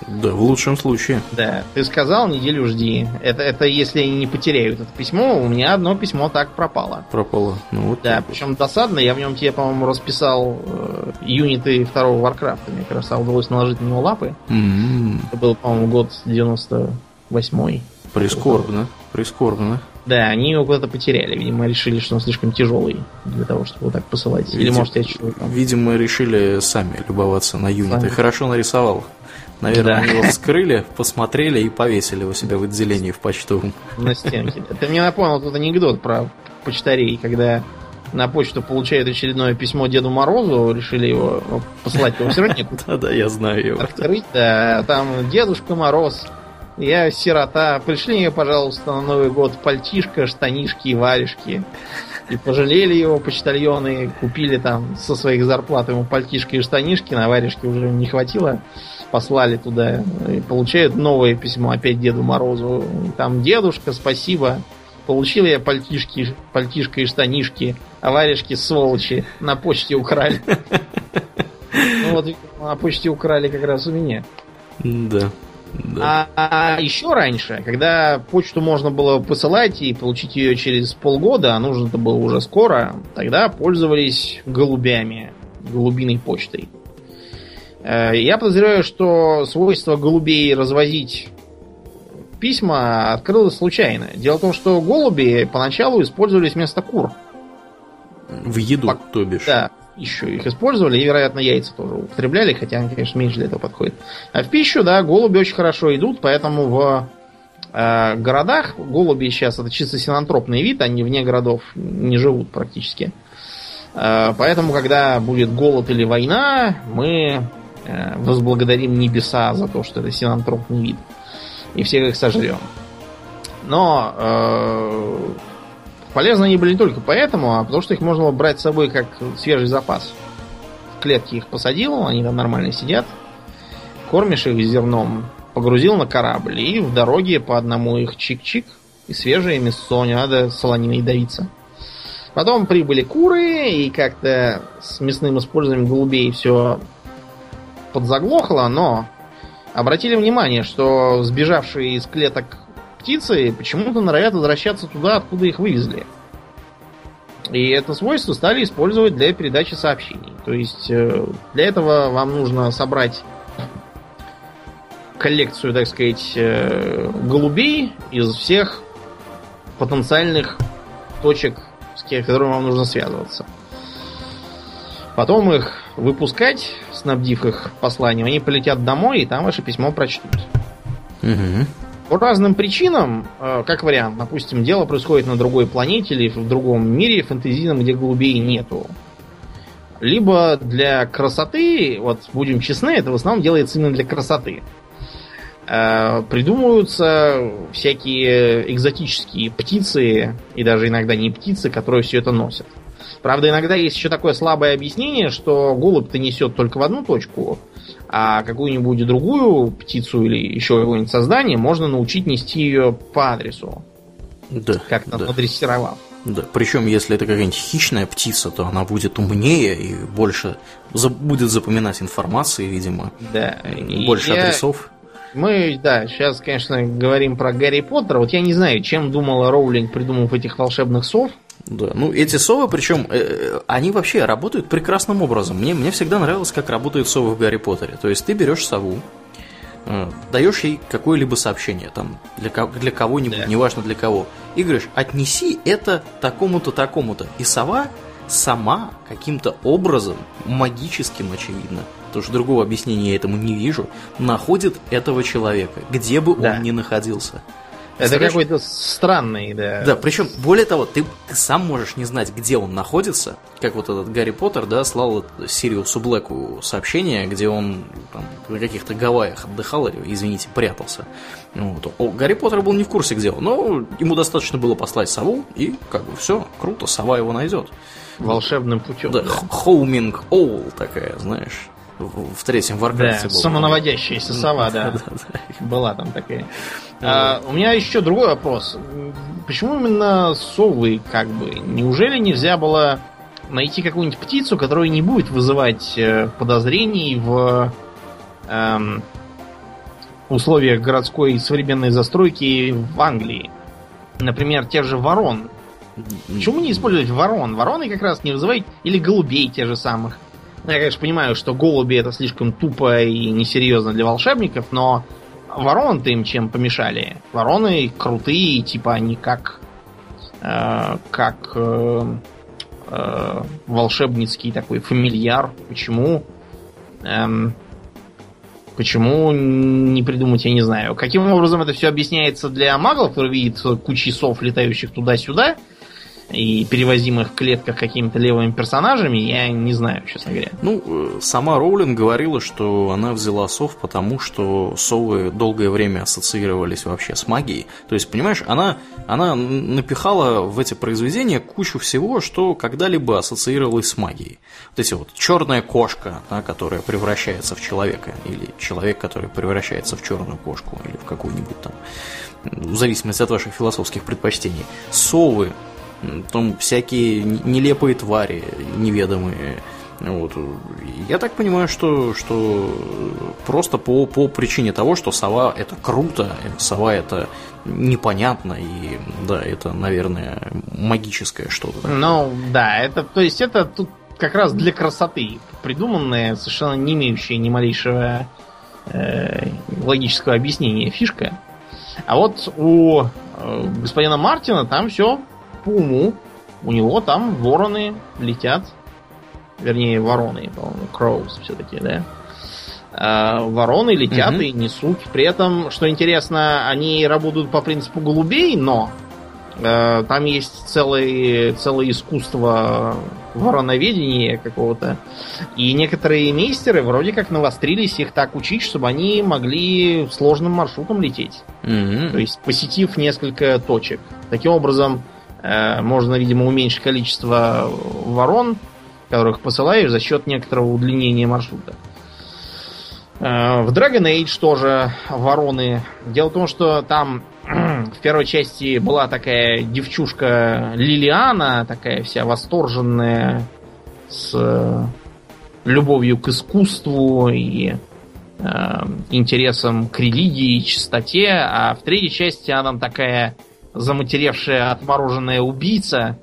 Да, в лучшем случае. Да, ты сказал, неделю жди. Это, это если они не потеряют это письмо, у меня одно письмо так пропало. Пропало. Ну вот. Да, причем досадно, я в нем тебе, по-моему, расписал э, юниты второго Варкрафта. Мне как раз удалось наложить на него лапы. Mm-hmm. Это был, по-моему, год 98-й. Прискорбно, прискорбно. Да, они его куда-то потеряли. Видимо, решили, что он слишком тяжелый для того, чтобы его так посылать. Или, может, я чего там. Видимо, решили сами любоваться на юниты. Сами. Хорошо нарисовал. Наверное, да. они его вскрыли, посмотрели и повесили у себя в отделении в почтовом. На стенке. Это мне напомнил тут анекдот про почтарей, когда на почту получают очередное письмо Деду Морозу, решили его послать его все равно. Да-да, я знаю его. Открыть, да, там Дедушка Мороз, я сирота, пришли мне, пожалуйста, на Новый год пальтишко, штанишки и варежки. И пожалели его почтальоны, купили там со своих зарплат ему пальтишки и штанишки, на варежки уже не хватило послали туда и получают новое письмо опять Деду Морозу. Там дедушка, спасибо. Получил я пальтишки, пальтишко и штанишки, а варежки сволочи на почте украли. Ну вот на почте украли как раз у меня. Да. Да. А, а еще раньше, когда почту можно было посылать и получить ее через полгода, а нужно это было уже скоро, тогда пользовались голубями, голубиной почтой. Э, я подозреваю, что свойство голубей развозить письма открылось случайно. Дело в том, что голуби поначалу использовались вместо кур. В еду, По... то бишь. Да, еще их использовали, и, вероятно, яйца тоже употребляли, хотя они, конечно, меньше для этого подходят. А в пищу, да, голуби очень хорошо идут, поэтому в э, городах голуби сейчас это чисто синантропный вид, они вне городов не живут практически. Э, поэтому, когда будет голод или война, мы Э, возблагодарим небеса за то, что это синантропный вид. И всех их сожрем. Но э, полезны они были не только поэтому, а потому что их можно было брать с собой как свежий запас. В клетки их посадил, они там нормально сидят. Кормишь их зерном, погрузил на корабль, и в дороге по одному их чик-чик, и свежее мясо, не надо солониной давиться. Потом прибыли куры, и как-то с мясным использованием голубей все подзаглохло, но обратили внимание, что сбежавшие из клеток птицы почему-то норовят возвращаться туда, откуда их вывезли. И это свойство стали использовать для передачи сообщений. То есть э, для этого вам нужно собрать коллекцию, так сказать, э, голубей из всех потенциальных точек, с которыми вам нужно связываться. Потом их выпускать, снабдив их посланием, они полетят домой, и там ваше письмо прочтут. Угу. По разным причинам, э, как вариант, допустим, дело происходит на другой планете или в другом мире фэнтезийном, где голубей нету. Либо для красоты, вот будем честны, это в основном делается именно для красоты. Э, придумываются всякие экзотические птицы, и даже иногда не птицы, которые все это носят. Правда, иногда есть еще такое слабое объяснение, что голубь-то несет только в одну точку, а какую-нибудь другую птицу или еще какое-нибудь создание можно научить нести ее по адресу. Да. Как-то да. надрессировав. Да, причем если это какая-нибудь хищная птица, то она будет умнее и больше за, будет запоминать информации, видимо. Да. Больше я... адресов. Мы, да, сейчас, конечно, говорим про Гарри Поттера. Вот я не знаю, чем думала Роулинг, придумав этих волшебных сов. Да, ну эти совы, причем, э, э, они вообще работают прекрасным образом. Мне, мне всегда нравилось, как работают совы в Гарри Поттере. То есть ты берешь сову, э, даешь ей какое-либо сообщение, там, для, для кого-нибудь, да. неважно для кого, и говоришь, отнеси это такому-то, такому-то. И сова сама каким-то образом, магическим, очевидно, потому что другого объяснения я этому не вижу, находит этого человека, где бы да. он ни находился. Это какой-то странный, да. Да, причем, более того, ты, ты сам можешь не знать, где он находится. Как вот этот Гарри Поттер, да, слал Сириусу Блэку сообщение, где он там, на каких-то Гавайях отдыхал, или, извините, прятался. Вот. О, Гарри Поттер был не в курсе, где он, но ему достаточно было послать сову, и как бы все, круто, сова его найдет. Волшебным путем. Да, да. Homing owl такая, знаешь в, третьем Warcraft е да. Самонаводящаяся сова, да. Была там такая. А, у меня еще другой вопрос. Почему именно совы, как бы? Неужели нельзя было найти какую-нибудь птицу, которая не будет вызывать э, подозрений в эм, условиях городской современной застройки в Англии? Например, тех же ворон. Почему не использовать ворон? Вороны как раз не вызывают или голубей те же самых. Ну, я, конечно, понимаю, что голуби это слишком тупо и несерьезно для волшебников, но вороны-то им чем помешали? Вороны крутые, типа они как э, как э, э, волшебницкий такой фамильяр. Почему? Эм, Почему не придумать, я не знаю. Каким образом это все объясняется для маглов, которые видят кучи сов, летающих туда-сюда, и перевозимых клетках какими-то левыми персонажами, я не знаю, честно говоря. Ну, э, сама Роулинг говорила, что она взяла сов, потому что совы долгое время ассоциировались вообще с магией. То есть, понимаешь, она, она напихала в эти произведения кучу всего, что когда-либо ассоциировалось с магией. Вот эти вот черная кошка, да, которая превращается в человека, или человек, который превращается в черную кошку, или в какую-нибудь там, в зависимости от ваших философских предпочтений. Совы, там всякие нелепые твари, неведомые. Вот. Я так понимаю, что, что просто по, по причине того, что сова это круто, сова это непонятно, и да, это, наверное, магическое что-то. Ну, да, это, то есть это тут как раз для красоты придуманная, совершенно не имеющая ни малейшего э, логического объяснения фишка. А вот у э, господина Мартина там все по уму. У него там вороны летят. Вернее, вороны, по-моему, crows все-таки, да? А, вороны летят угу. и несут. При этом, что интересно, они работают по принципу голубей, но э, там есть целое, целое искусство вороноведения какого-то. И некоторые мейстеры вроде как навострились их так учить, чтобы они могли сложным маршрутом лететь. mm То есть посетив несколько точек. Таким образом, можно, видимо, уменьшить количество ворон, которых посылаешь за счет некоторого удлинения маршрута. Э, в Dragon Age тоже вороны. Дело в том, что там в первой части была такая девчушка Лилиана, такая вся восторженная, с любовью к искусству и э, интересом к религии и чистоте, а в третьей части она там такая заматеревшая отмороженная убийца,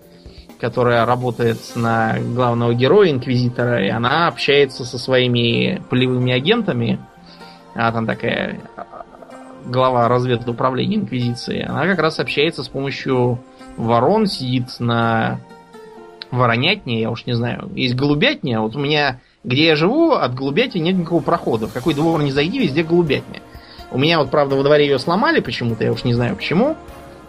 которая работает на главного героя Инквизитора, и она общается со своими полевыми агентами. Она там такая глава разведуправления Инквизиции. Она как раз общается с помощью ворон, сидит на воронятне, я уж не знаю. Есть голубятня, вот у меня, где я живу, от голубятни нет никакого прохода. В какой двор не зайди, везде голубятня. У меня вот, правда, во дворе ее сломали почему-то, я уж не знаю почему.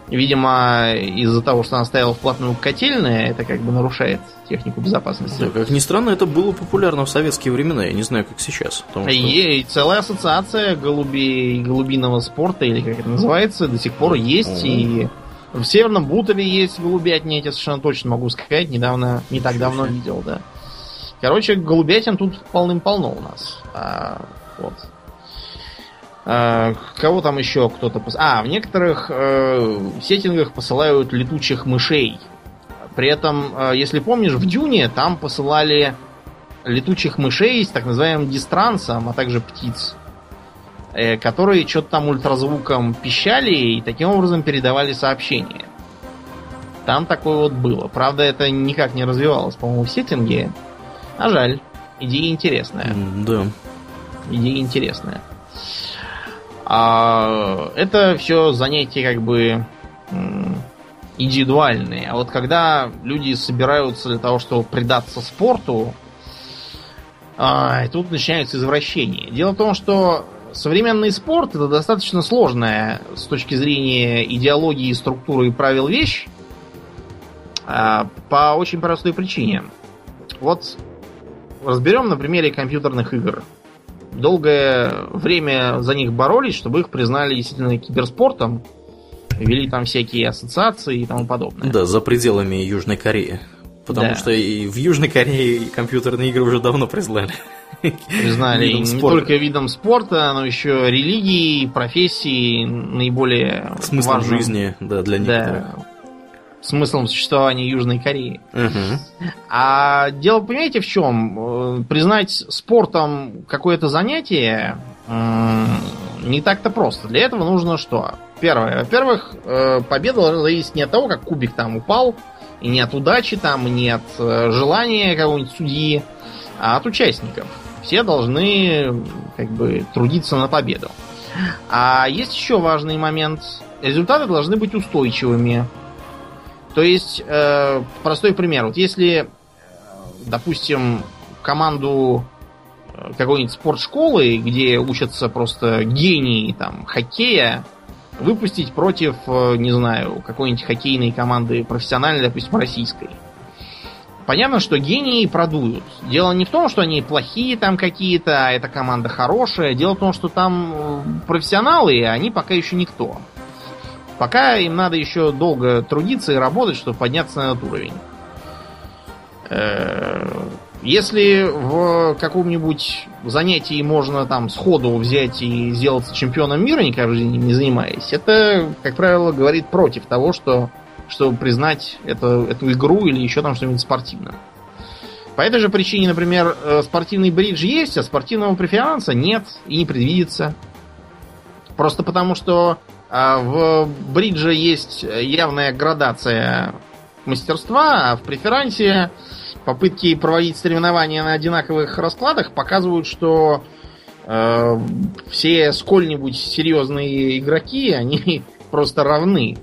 Видимо, из-за того, что она стояла вплотную к котельной, это как бы нарушает технику безопасности. Да, как ни странно, это было популярно в советские времена, я не знаю, как сейчас. Что... И целая ассоциация голубей, голубиного спорта, или как это называется, до сих пор есть. И в Северном Бутове есть голубятни, я совершенно точно могу сказать, недавно, не так давно видел, да. Короче, голубятин тут полным-полно у нас. А, вот. А, кого там еще кто-то... Пос... А, в некоторых э, сеттингах посылают летучих мышей. При этом, э, если помнишь, в Дюне там посылали летучих мышей с так называемым дистрансом, а также птиц, э, которые что-то там ультразвуком пищали и таким образом передавали сообщения. Там такое вот было. Правда, это никак не развивалось, по-моему, в сеттинге. А жаль. Идея интересная. Да. Идея интересная. А это все занятия как бы индивидуальные. А вот когда люди собираются для того, чтобы предаться спорту, а, тут начинаются извращения. Дело в том, что современный спорт это достаточно сложная с точки зрения идеологии, структуры и правил вещь а, по очень простой причине. Вот разберем на примере компьютерных игр долгое время за них боролись, чтобы их признали действительно киберспортом. Вели там всякие ассоциации и тому подобное. Да, за пределами Южной Кореи. Потому да. что и в Южной Корее компьютерные игры уже давно признали. Признали не спорта. только видом спорта, но еще религии, профессии наиболее Смыслом важным. жизни, да, для некоторых. Да, смыслом существования Южной Кореи. Угу. А дело, понимаете, в чем? Э, признать спортом какое-то занятие не так-то просто. Для этого нужно что? Первое. Во-первых, э, победа зависеть не от того, как кубик там упал, и не от удачи там, и не от э, желания какого-нибудь судьи, а от участников. Все должны как бы трудиться на победу. А есть еще важный момент. Результаты должны быть устойчивыми. То есть, э, простой пример. Вот если, допустим, команду какой-нибудь спортшколы, где учатся просто гении там хоккея, выпустить против, э, не знаю, какой-нибудь хоккейной команды профессиональной, допустим, российской. Понятно, что гении продуют. Дело не в том, что они плохие там какие-то, а эта команда хорошая. Дело в том, что там э, профессионалы, и они пока еще никто. Пока им надо еще долго трудиться и работать, чтобы подняться на этот уровень. Э, если в каком-нибудь занятии можно там сходу взять и сделаться чемпионом мира, никогда в жизни не занимаясь, это, как правило, говорит против того, что чтобы признать это, эту игру или еще там что-нибудь спортивное. По этой же причине, например, э, спортивный бридж есть, а спортивного преферанса нет и не предвидится. Просто потому, что в бридже есть явная градация мастерства, а в преферансе попытки проводить соревнования на одинаковых раскладах показывают, что э, все сколь-нибудь серьезные игроки, они просто равны.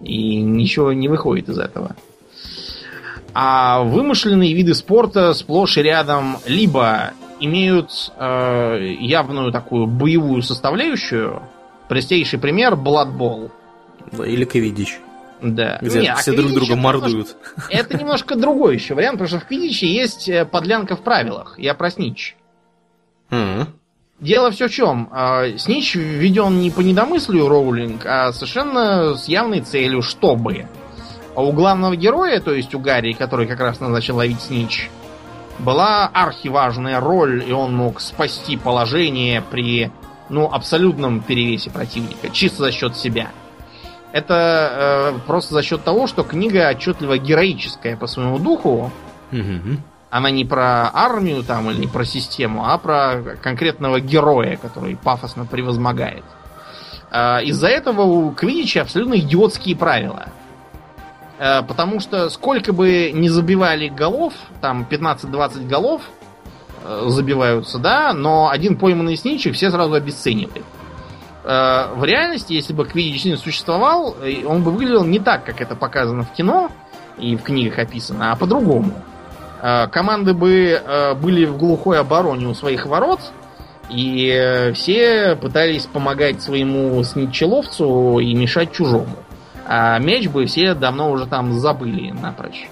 И ничего не выходит из этого. А вымышленные виды спорта сплошь и рядом либо имеют э, явную такую боевую составляющую. Простейший пример Blood Или Ковидич. Да. Где Не, а все а друг друга мордуют. Это немножко другой еще вариант, потому что в Квидиче есть э, подлянка в правилах. Я про Снич. Mm-hmm. Дело все в чем. А, снич введен не по недомыслию Роулинг, а совершенно с явной целью, чтобы. А у главного героя, то есть у Гарри, который как раз назначил ловить Снич, была архиважная роль, и он мог спасти положение при ну, абсолютном перевесе противника, чисто за счет себя. Это э, просто за счет того, что книга отчетливо героическая по своему духу. Угу. Она не про армию там или про систему, а про конкретного героя, который пафосно превозмогает. Э, из-за этого у Квидича абсолютно идиотские правила. Э, потому что сколько бы не забивали голов, там 15-20 голов э, забиваются, да, но один пойманный сничек все сразу обесценивают. Э, в реальности, если бы Квидич не существовал, он бы выглядел не так, как это показано в кино и в книгах описано, а по-другому. Команды бы были в глухой обороне у своих ворот, и все пытались помогать своему сничеловцу и мешать чужому. А мяч бы все давно уже там забыли напрочь.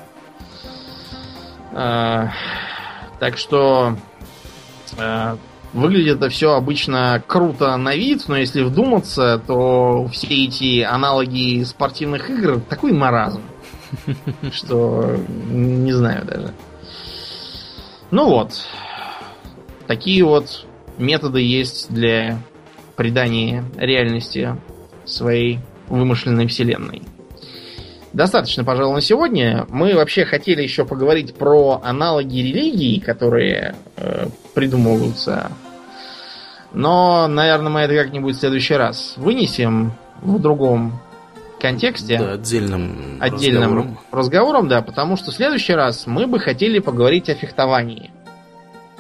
Так что а, выглядит это все обычно круто на вид, но если вдуматься, то все эти аналоги спортивных игр такой маразм, что не знаю даже. Ну вот, такие вот методы есть для придания реальности своей вымышленной вселенной. Достаточно, пожалуй, на сегодня. Мы вообще хотели еще поговорить про аналоги религий, которые э, придумываются. Но, наверное, мы это как-нибудь в следующий раз вынесем в другом контексте. Да, отдельным, отдельным разговором. разговором, да, потому что в следующий раз мы бы хотели поговорить о фехтовании.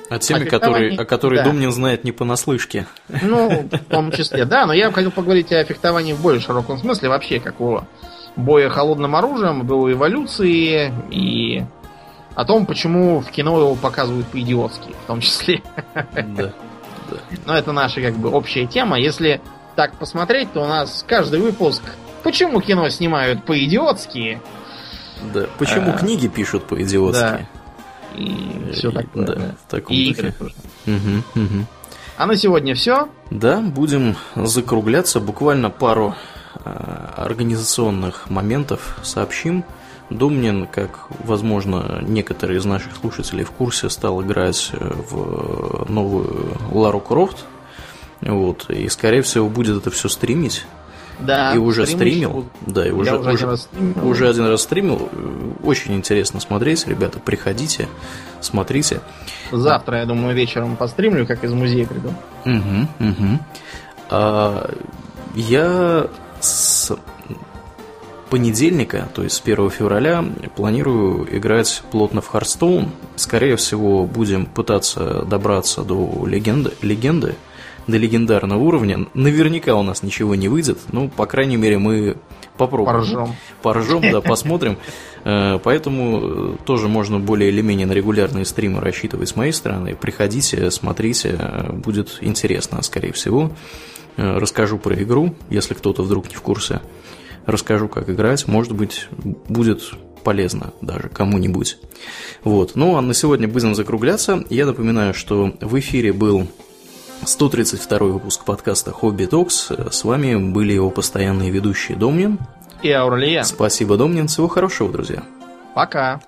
О теме, который, о которой да. Думнин знает не понаслышке. Ну, в том числе, да, но я хотел поговорить о фехтовании в более широком смысле, вообще, как о боя холодным оружием, его эволюции и о том, почему в кино его показывают по-идиотски, в том числе. Да. Но это наша как бы общая тема. Если так посмотреть, то у нас каждый выпуск Почему кино снимают по-идиотски? Да, почему а, книги пишут по-идиотски? Да и все такое. Да, да. В таком и игры тоже. Угу, угу. А на сегодня все. Да, будем закругляться. Буквально пару организационных моментов сообщим. Думнин, как, возможно, некоторые из наших слушателей в курсе, стал играть э, в новую Лару Крофт. Вот, и, скорее всего, будет это все стримить. Да, и уже стримил. Да, и уже, уже, уже, один стримил. уже один раз стримил. Очень интересно смотреть, ребята, приходите, смотрите. Завтра, я думаю, вечером постримлю, как из музея приду. Угу, угу. А, я с... понедельника, то есть с 1 февраля, планирую играть плотно в Hearthstone. Скорее всего, будем пытаться добраться до легенды, легенды до легендарного уровня. Наверняка у нас ничего не выйдет, ну, по крайней мере, мы попробуем. Поржем. Поржем, да, посмотрим. Э, поэтому э, тоже можно более или менее на регулярные стримы рассчитывать с моей стороны. Приходите, смотрите, э, будет интересно, скорее всего. Расскажу про игру, если кто-то вдруг не в курсе. Расскажу, как играть. Может быть, будет полезно даже кому-нибудь. Вот. Ну, а на сегодня будем закругляться. Я напоминаю, что в эфире был 132 выпуск подкаста «Хобби Токс». С вами были его постоянные ведущие Домнин и Аурлия. Спасибо, Домнин. Всего хорошего, друзья. Пока.